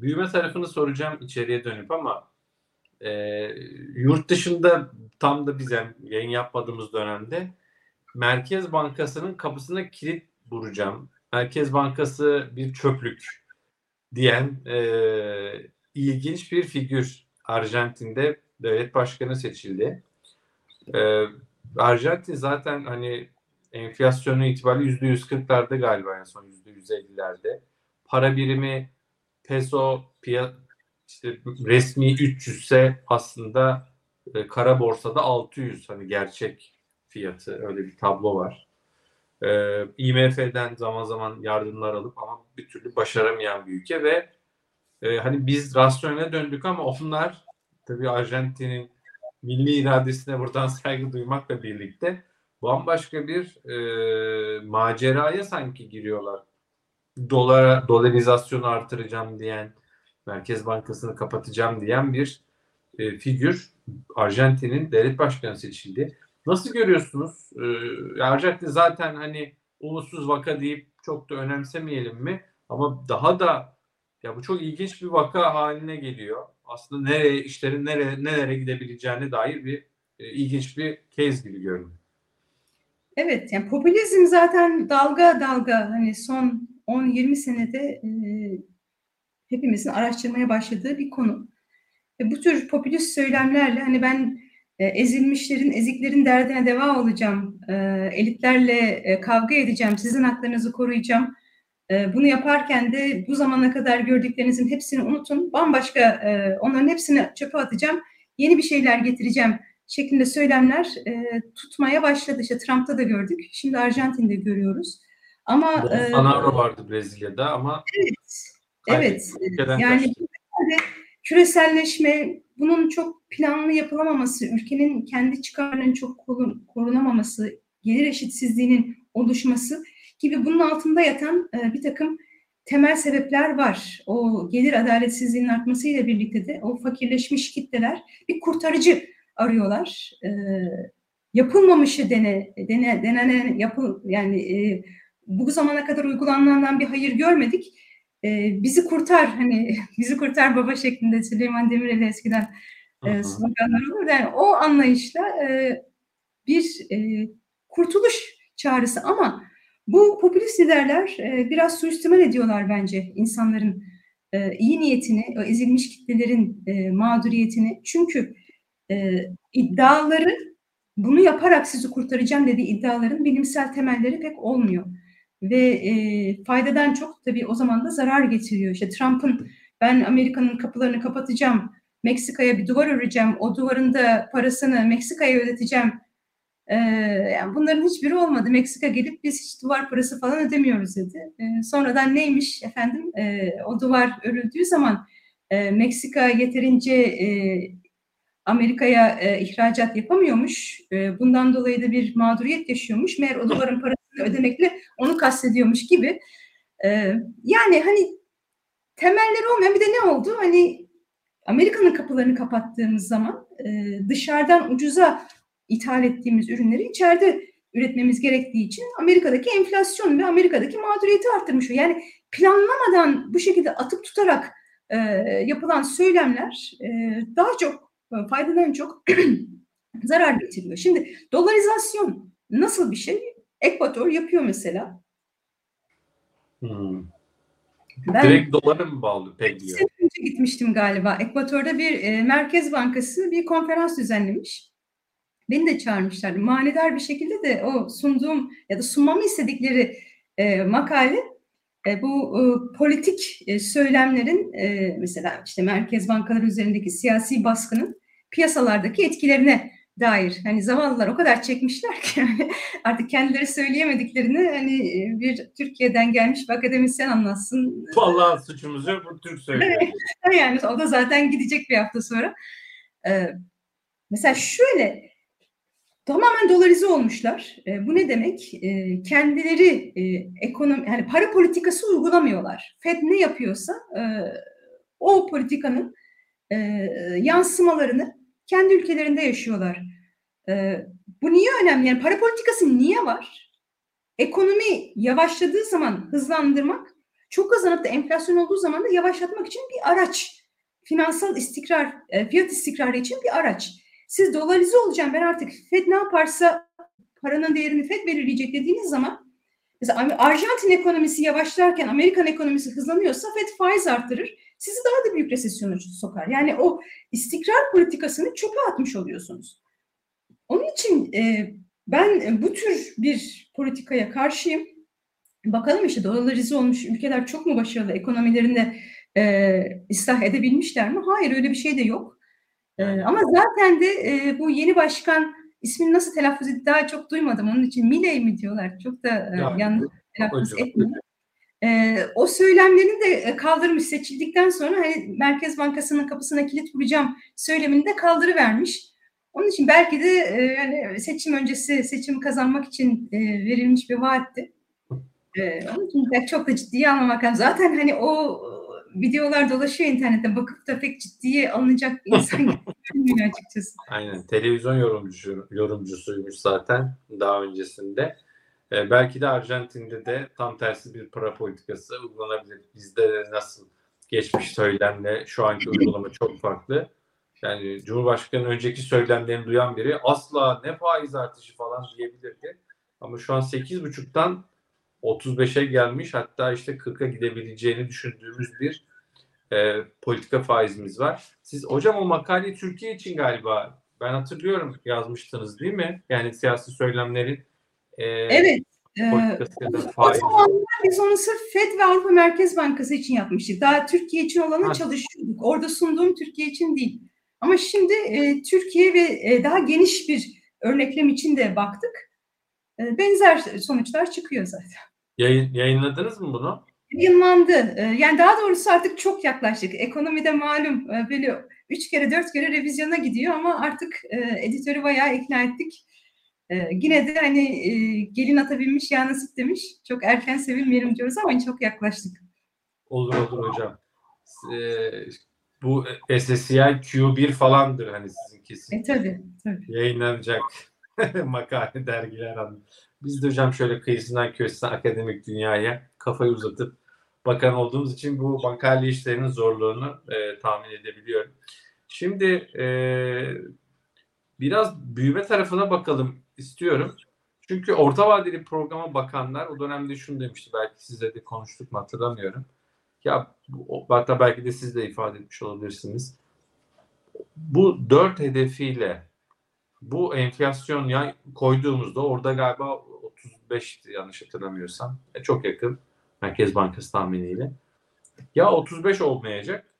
büyüme tarafını soracağım içeriye dönüp ama e, yurt dışında tam da biz yani yayın yapmadığımız dönemde Merkez Bankası'nın kapısına kilit vuracağım. Merkez Bankası bir çöplük diyen e, ilginç bir figür Arjantin'de devlet başkanı seçildi. E, Arjantin zaten hani enflasyonu itibariyle yüzde yüz kırklarda galiba en son yüzde yüz ellilerde. Para birimi peso piya, işte resmi 300 ise aslında e, kara borsada 600 hani gerçek fiyatı öyle bir tablo var. E, IMF'den zaman zaman yardımlar alıp ama bir türlü başaramayan bir ülke ve e, hani biz rasyonele döndük ama onlar tabii Arjantin'in milli iradesine buradan *laughs* saygı duymakla birlikte bambaşka bir e, maceraya sanki giriyorlar. Dolara, dolarizasyonu artıracağım diyen, Merkez Bankası'nı kapatacağım diyen bir e, figür Arjantin'in devlet başkanı seçildi. Nasıl görüyorsunuz? E, Arjantin zaten hani ulusuz vaka deyip çok da önemsemeyelim mi? Ama daha da ya bu çok ilginç bir vaka haline geliyor. Aslında nereye işlerin nereye nelere gidebileceğine dair bir e, ilginç bir case gibi görünüyor. Evet, yani popülizm zaten dalga dalga hani son 10-20 senede e, hepimizin araştırmaya başladığı bir konu. Ve bu tür popülist söylemlerle hani ben e, ezilmişlerin, eziklerin derdine deva olacağım, e, elitlerle e, kavga edeceğim, sizin haklarınızı koruyacağım. E, bunu yaparken de bu zamana kadar gördüklerinizin hepsini unutun, bambaşka e, onların hepsini çöpe atacağım, yeni bir şeyler getireceğim şeklinde söylemler e, tutmaya başladı. İşte Trump'ta da gördük, şimdi Arjantin'de görüyoruz. Ama e, Bolsonaro vardı Brezilya'da ama evet, evet. Yani kaçtı. Küreselleşme, bunun çok planlı yapılamaması, ülkenin kendi çıkarlarının çok korun- korunamaması, gelir eşitsizliğinin oluşması gibi bunun altında yatan e, bir takım temel sebepler var. O gelir adaletsizliğinin artmasıyla birlikte de o fakirleşmiş kitleler bir kurtarıcı arıyorlar. E, yapılmamışı dene, dene, denenen yapıl yani e, bu zamana kadar uygulanandan bir hayır görmedik. E, bizi kurtar hani *laughs* bizi kurtar baba şeklinde Süleyman Demirel eskiden e, sloganlar olur. Yani o anlayışla e, bir e, kurtuluş çağrısı ama bu popülist liderler e, biraz suistimal ediyorlar bence insanların e, iyi niyetini, o ezilmiş kitlelerin e, mağduriyetini. Çünkü e, iddiaları bunu yaparak sizi kurtaracağım dediği iddiaların bilimsel temelleri pek olmuyor. Ve e, faydadan çok tabii o zaman da zarar getiriyor. İşte Trump'ın ben Amerika'nın kapılarını kapatacağım, Meksika'ya bir duvar öreceğim, o duvarın da parasını Meksika'ya ödeteceğim. Ee, yani bunların hiçbiri olmadı. Meksika gelip biz hiç duvar parası falan ödemiyoruz dedi. Ee, sonradan neymiş efendim? Ee, o duvar örüldüğü zaman e, Meksika yeterince e, Amerika'ya e, ihracat yapamıyormuş. E, bundan dolayı da bir mağduriyet yaşıyormuş. Meğer o duvarın parasını ödemekle onu kastediyormuş gibi. E, yani hani temelleri olmayan bir de ne oldu? Hani Amerika'nın kapılarını kapattığımız zaman e, dışarıdan ucuza ithal ettiğimiz ürünleri içeride üretmemiz gerektiği için Amerika'daki enflasyon ve Amerika'daki mağduriyeti arttırmış. Yani planlamadan bu şekilde atıp tutarak e, yapılan söylemler e, daha çok e, faydadan çok *clears throat* zarar getiriyor. Şimdi dolarizasyon nasıl bir şey? Ekvator yapıyor mesela. Hmm. Ben Direkt dolara mı bağlı sene önce gitmiştim galiba. Ekvator'da bir e, Merkez Bankası bir konferans düzenlemiş. Beni de çağırmışlardı. Manidar bir şekilde de o sunduğum ya da sunmamı istedikleri e, makale e, bu e, politik e, söylemlerin e, mesela işte merkez bankaları üzerindeki siyasi baskının piyasalardaki etkilerine dair. Hani zavallılar o kadar çekmişler ki yani *laughs* artık kendileri söyleyemediklerini hani e, bir Türkiye'den gelmiş bir akademisyen anlatsın. Vallahi suçumuz yok. Bu Türk söylüyor. *laughs* yani o da zaten gidecek bir hafta sonra. Ee, mesela şöyle tamamen dolarize olmuşlar. Ee, bu ne demek? Ee, kendileri e, ekonomi yani para politikası uygulamıyorlar. Fed ne yapıyorsa e, o politikanın e, yansımalarını kendi ülkelerinde yaşıyorlar. E, bu niye önemli? Yani para politikası niye var? Ekonomi yavaşladığı zaman hızlandırmak, çok kazanıp da enflasyon olduğu zaman da yavaşlatmak için bir araç. Finansal istikrar, e, fiyat istikrarı için bir araç. Siz dolarize olacağım ben artık Fed ne yaparsa paranın değerini Fed belirleyecek dediğiniz zaman mesela Arjantin ekonomisi yavaşlarken Amerikan ekonomisi hızlanıyorsa Fed faiz arttırır. Sizi daha da büyük resesyona sokar. Yani o istikrar politikasını çöpe atmış oluyorsunuz. Onun için e, ben bu tür bir politikaya karşıyım. Bakalım işte dolarize olmuş ülkeler çok mu başarılı ekonomilerinde e, ıslah edebilmişler mi? Hayır öyle bir şey de yok. E, ama zaten de e, bu yeni başkan ismini nasıl telaffuz etti daha çok duymadım. Onun için Milei mi diyorlar? Çok da e, Ya, yanlış telaffuz etmiyor. E, o söylemlerini de kaldırmış seçildikten sonra hani Merkez Bankası'nın kapısına kilit vuracağım söylemini de kaldırıvermiş. Onun için belki de e, yani seçim öncesi seçim kazanmak için e, verilmiş bir vaatti. E, onun için de çok da ciddiye almamak lazım. Zaten hani o e, videolar dolaşıyor internette. Bakıp da pek ciddiye alınacak bir insan *laughs* gelmiyor açıkçası. Aynen. Televizyon yorumcusu, yorumcusuymuş zaten daha öncesinde. Ee, belki de Arjantin'de de tam tersi bir para politikası uygulanabilir. Bizde de nasıl geçmiş söylemle şu anki uygulama çok farklı. Yani Cumhurbaşkanı'nın önceki söylemlerini duyan biri asla ne faiz artışı falan diyebilirdi. Ama şu an 8,5'tan 35'e gelmiş hatta işte 40'a gidebileceğini düşündüğümüz bir e, politika faizimiz var. Siz hocam o makaleyi Türkiye için galiba ben hatırlıyorum yazmıştınız değil mi? Yani siyasi söylemlerin e, Evet. o zamanlar biz onu sırf FED ve Avrupa Merkez Bankası için yapmıştık. Daha Türkiye için olanı Ha. çalışıyorduk. Orada sunduğum Türkiye için değil. Ama şimdi e, Türkiye ve e, daha geniş bir örneklem için de baktık. E, benzer sonuçlar çıkıyor zaten. Yayın, yayınladınız mı bunu? Yayınlandı. E, yani daha doğrusu artık çok yaklaştık. Ekonomide malum e, böyle üç kere dört kere revizyona gidiyor ama artık e, editörü bayağı ikna ettik. E, yine de hani e, gelin ata binmiş ya nasip demiş. Çok erken sevilmeyelim diyoruz ama çok yaklaştık. Olur olur hocam. Ee, bu SSCI Q1 falandır hani sizin kesin E tabii, tabii. yayınlanacak *laughs* makale dergiler anlamında. Biz de hocam şöyle kıyısından köşesinden akademik dünyaya kafayı uzatıp bakan olduğumuz için bu makale işlerinin zorluğunu e, tahmin edebiliyorum. Şimdi e, biraz büyüme tarafına bakalım istiyorum. Çünkü orta vadeli programa bakanlar o dönemde şunu demişti. Belki sizle de konuştuk mu hatırlamıyorum. Ya hatta belki de siz de ifade etmiş olabilirsiniz. Bu dört hedefiyle bu enflasyon ya koyduğumuzda orada galiba 35'ti yanlış hatırlamıyorsam. E, çok yakın Merkez Bankası tahminiyle. Ya 35 olmayacak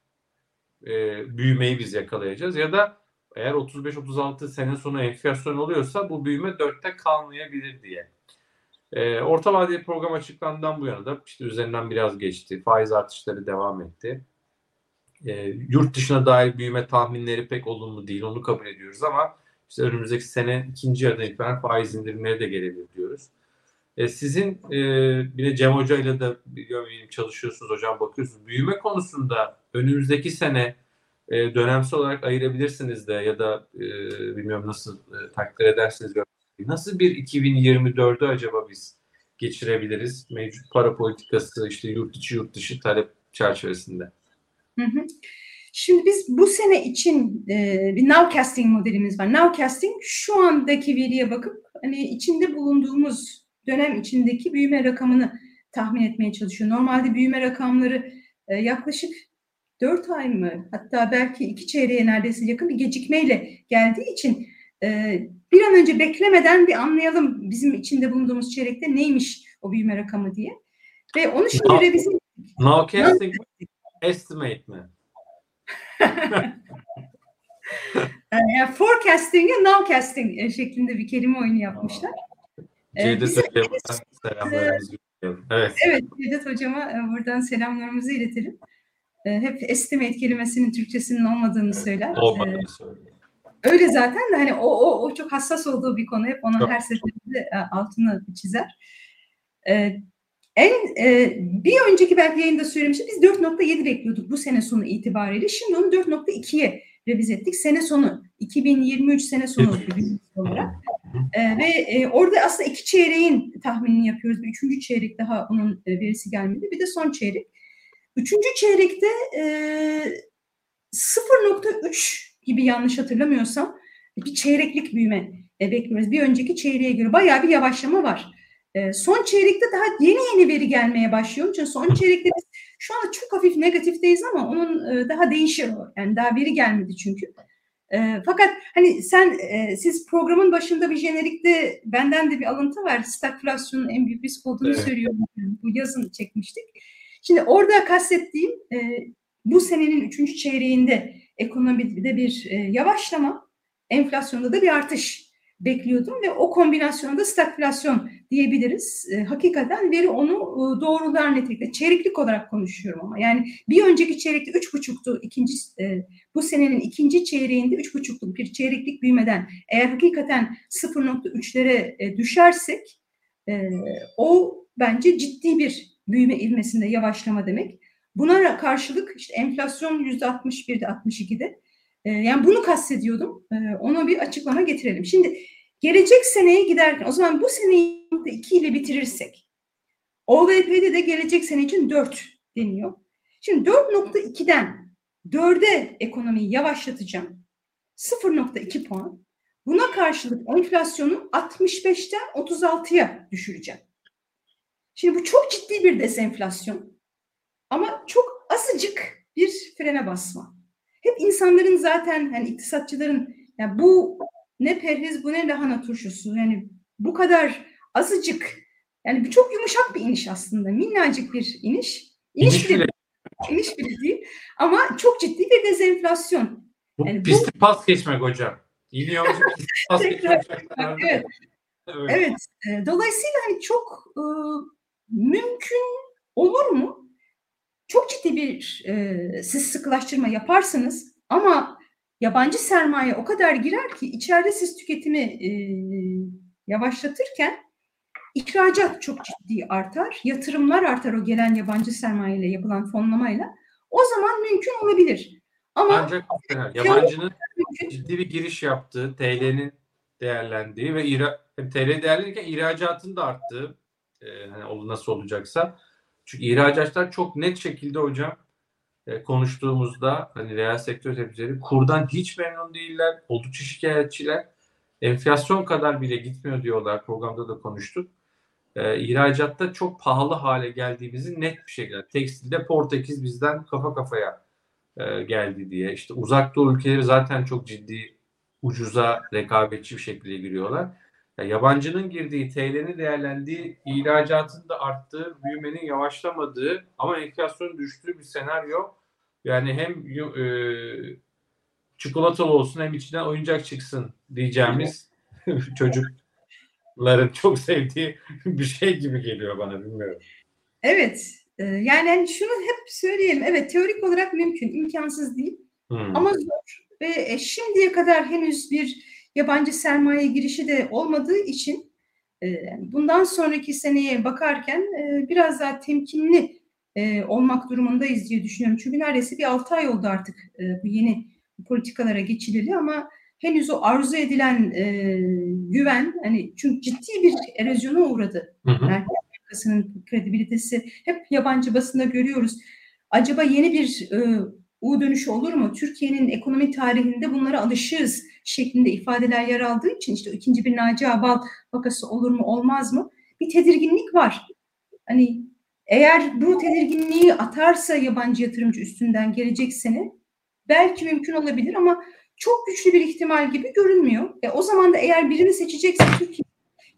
e, büyümeyi biz yakalayacağız ya da eğer 35-36 sene sonu enflasyon oluyorsa bu büyüme 4'te kalmayabilir diye. E, orta vadeli program açıklandığından bu yana da işte üzerinden biraz geçti. Faiz artışları devam etti. E, yurt dışına dair büyüme tahminleri pek olumlu değil. Onu kabul ediyoruz ama işte önümüzdeki sene ikinci yarıdan itibaren faiz indirimleri de gelebilir diyoruz. E, sizin e, bir de Cem Hoca ile de biliyorum çalışıyorsunuz hocam bakıyorsunuz. Büyüme konusunda önümüzdeki sene e, dönemsel olarak ayırabilirsiniz de ya da e, bilmiyorum nasıl e, takdir edersiniz. Nasıl bir 2024'ü acaba biz geçirebiliriz? Mevcut para politikası işte yurt içi yurt dışı talep çerçevesinde. Hı hı. Şimdi biz bu sene için e, bir nowcasting modelimiz var. Nowcasting şu andaki veriye bakıp hani içinde bulunduğumuz dönem içindeki büyüme rakamını tahmin etmeye çalışıyor. Normalde büyüme rakamları e, yaklaşık 4 ay mı hatta belki iki çeyreğe neredeyse yakın bir gecikmeyle geldiği için e, bir an önce beklemeden bir anlayalım bizim içinde bulunduğumuz çeyrekte neymiş o büyüme rakamı diye. Ve onu şimdi Now- revize Nowcasting estimate mi? *laughs* E, Yani forecasting ve nowcasting e, şeklinde bir kelime oyunu yapmışlar. Cevdet Hoca'ya buradan selamlarımızı. Evet. Evet, Cevdet Hocama buradan selamlarımızı iletelim. E, Hep estimate kelimesinin Türkçesinin olmadığını söyler. E, Olmadığını söylüyor. Öyle zaten de hani o, o, o çok hassas olduğu bir konu. Hep onun Çok. her seferinde e, altını çizer. E, en e, bir önceki belki yayında söylemiştim. Biz 4.7 bekliyorduk bu sene sonu itibariyle. Şimdi onu 4.2'ye revize ettik. Sene sonu 2023 sene sonu olarak. E, ve e, orada aslında iki çeyreğin tahminini yapıyoruz. Bir üçüncü çeyrek daha onun e, verisi gelmedi. Bir de son çeyrek. Üçüncü çeyrekte e, 0.3 gibi yanlış hatırlamıyorsam bir çeyreklik büyüme e, bekliyoruz. Bir önceki çeyreğe göre bayağı bir yavaşlama var. E, son çeyrekte daha yeni yeni veri gelmeye başlıyor. Çünkü son çeyrekte biz şu anda çok hafif negatifteyiz ama onun e, daha değişir o. Yani daha veri gelmedi çünkü. Fakat hani sen siz programın başında bir jenerikte benden de bir alıntı var. Stagflasyonun en büyük risk olduğunu Evet. söylüyorum. Bu yazın çekmiştik. Şimdi orada kastettiğim e, bu senenin üçüncü çeyreğinde ekonomide bir e, yavaşlama, enflasyonda da bir artış bekliyordum ve o kombinasyonda stagflasyon diyebiliriz. E, hakikaten veri onu e, doğrular nitelikte. Çeyreklik olarak konuşuyorum ama. Yani bir önceki çeyrekte üç buçuktu. ikinci e, bu senenin ikinci çeyreğinde üç buçukluk bir çeyreklik büyümeden eğer hakikaten 0.3'lere e, düşersek e, o bence ciddi bir büyüme ivmesinde yavaşlama demek. Buna karşılık işte enflasyon yüzde 61'de 62'de. E, yani bunu kastediyordum. E, ona bir açıklama getirelim. Şimdi gelecek seneye giderken o zaman bu seneyi 2 ile bitirirsek OVP'de de gelecek sene için 4 deniyor. Şimdi 4.2'den 4'e ekonomiyi yavaşlatacağım. 0.2 puan. Buna karşılık enflasyonu 65'ten 36'ya düşüreceğim. Şimdi bu çok ciddi bir desenflasyon. Ama çok azıcık bir frene basma. Hep insanların zaten hani iktisatçıların yani bu ne perhiz bu ne lahana turşusu yani bu kadar azıcık yani bu çok yumuşak bir iniş aslında minnacık bir iniş. İniş, İniş bile, bile. iniş bile değil ama çok ciddi bir dezenflasyon. Bu Yani bu- pisti pas geçmek hocam. İniyor? Pisti pas *laughs* geçmek. Evet. Evet. Evet. Dolayısıyla hani çok e, mümkün olur mu? Çok ciddi bir e, siz sıkılaştırma yaparsınız ama yabancı sermaye o kadar girer ki içeride siz tüketimi e, yavaşlatırken ihracat çok ciddi artar, yatırımlar artar o gelen yabancı sermayeyle yapılan fonlamayla. O zaman mümkün olabilir. Ama Ancak yabancının mümkün ciddi bir giriş yaptığı, TL'nin değerlendiği ve ira, TL değerlenirken ihracatın da arttığı e, hani nasıl olacaksa. Çünkü ihracatçılar çok net şekilde hocam e, konuştuğumuzda hani reel sektör temsilcileri kurdan hiç memnun değiller. Oldukça şikayetçiler. Enflasyon kadar bile gitmiyor diyorlar. Programda da konuştuk. E, ihracatta çok pahalı hale geldiğimizi net bir şekilde. Tekstilde Portekiz bizden kafa kafaya e, geldi diye. İşte uzak doğu ülkeleri zaten çok ciddi ucuza rekabetçi bir şekilde giriyorlar. Ya yabancının girdiği, TL'nin değerlendiği, ihracatın da arttığı, büyümenin yavaşlamadığı ama enflasyonun düştüğü bir senaryo. Yani hem e, çikolatalı olsun hem içinden oyuncak çıksın diyeceğimiz *laughs* çocukların çok sevdiği bir şey gibi geliyor bana bilmiyorum. Evet. e, Yani hani şunu hep söyleyelim. Evet teorik olarak mümkün, imkansız değil. Hmm. Ama zor ve e, şimdiye kadar henüz bir yabancı sermaye girişi de olmadığı için e, bundan sonraki seneye bakarken e, biraz daha temkinli e, olmak durumundayız diye düşünüyorum. Çünkü neredeyse bir 6 ay oldu artık bu yeni politikalara geçileli ama henüz o arzu edilen e, güven hani çünkü ciddi bir erozyona uğradı Hı hı. Merkez Bankası'nın kredibilitesi hep yabancı basında görüyoruz. Acaba yeni bir e, U dönüşü olur mu? Türkiye'nin ekonomi tarihinde bunlara alışığız şeklinde ifadeler yer aldığı için işte ikinci bir Naci Abal vakası olur mu olmaz mı? Bir tedirginlik var. Hani eğer bu tedirginliği atarsa yabancı yatırımcı üstünden gelecek sene belki mümkün olabilir ama çok güçlü bir ihtimal gibi görünmüyor. E, o zaman da eğer birini seçecekse Türkiye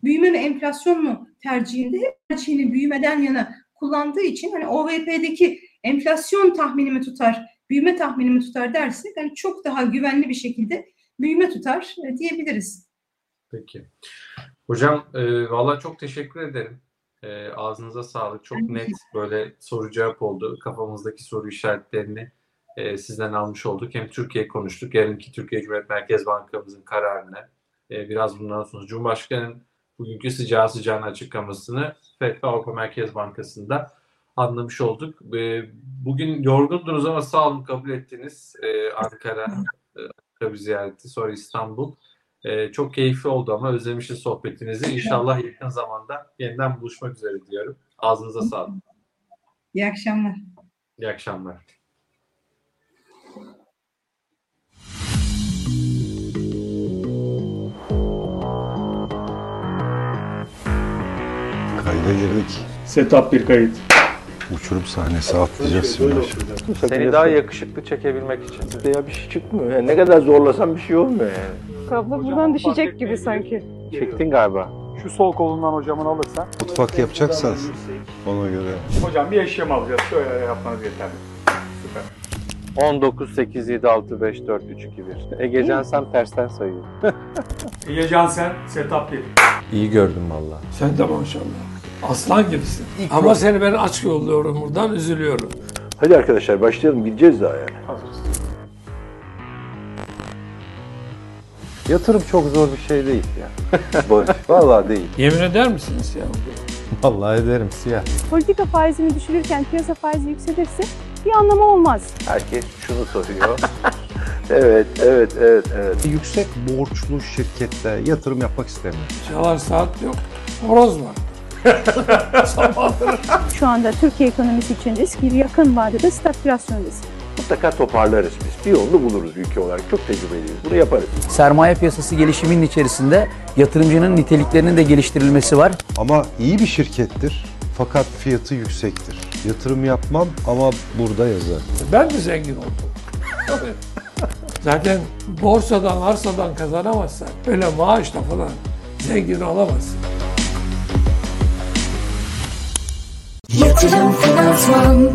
büyüme mi enflasyon mu tercihinde hep tercihini büyümeden yana kullandığı için hani OVP'deki enflasyon tahminimi tutar, büyüme tahminimi tutar dersek hani çok daha güvenli bir şekilde büyüme tutar e, diyebiliriz. Peki. Hocam e, valla çok teşekkür ederim. E, ağzınıza sağlık. Çok Ben net böyle soru cevap oldu. Kafamızdaki soru işaretlerini e, sizden almış olduk. Hem Türkiye konuştuk. Yarınki Türkiye Cumhuriyet Merkez Bankamızın kararını e, biraz bundan sonra Cumhurbaşkanı'nın bugünkü sıcağı sıcağına açıklamasını FED ve Avrupa Merkez Bankası'nda anlamış olduk. E, bugün yorgundunuz ama sağ olun kabul ettiniz. E, Ankara, e, Ankara bir ziyareti sonra İstanbul. Ee, çok keyifli oldu ama özlemişiz sohbetinizi. İnşallah yakın zamanda yeniden buluşmak üzere diyorum. Ağzınıza sağlık. İyi akşamlar. İyi akşamlar. Kayda girdik. Setup bir kayıt. Uçurum sahnesi atlayacağız şimdi. Seni daha yakışıklı çekebilmek için. Ya bir şey çıkmıyor. Yani ne kadar zorlasam bir şey olmuyor yani. Kablo buradan düşecek gibi sanki. Çektin galiba. Şu sol kolundan hocamın alırsan. Mutfak yapacaksanız ona göre. Hocam bir eşyamı alacağız. Şöyle yapmanız yeterli. Süper. 19, 8, 7, 6, 5, 4, 3, 2, 1. Egecan sen tersten sayıyor. *laughs* Ege Cansen, setup 1. İyi gördüm valla. Sen de maşallah. Aslan gibisin. Ama seni ben aç yolluyorum buradan üzülüyorum. Hadi arkadaşlar başlayalım. Gideceğiz daha yani. Hazırız. Yatırım çok zor bir şey değil ya. *laughs* Barış. Vallahi değil. Yemin eder misiniz ya? Vallahi ederim siyah. Politika faizini düşürürken piyasa faizi yükselirse bir anlamı olmaz. Herkes şunu soruyor. *laughs* evet, evet, evet, evet. Yüksek borçlu şirkette yatırım yapmak istemiyorum. Çalar saat yok. Horoz var. Şu anda Türkiye ekonomisi için risk bir yakın vadede stagflasyon riski. Mutlaka toparlarız biz. Bir yolunu buluruz ülke olarak. Çok tecrübeliyiz. Bunu yaparız. Sermaye piyasası gelişiminin içerisinde yatırımcının niteliklerinin de geliştirilmesi var. Ama iyi bir şirkettir. Fakat fiyatı yüksektir. Yatırım yapmam ama burada yazar. ben de zengin oldum. Zaten borsadan, arsadan kazanamazsan öyle maaşla falan zengin olamazsın. Yatırım Finansman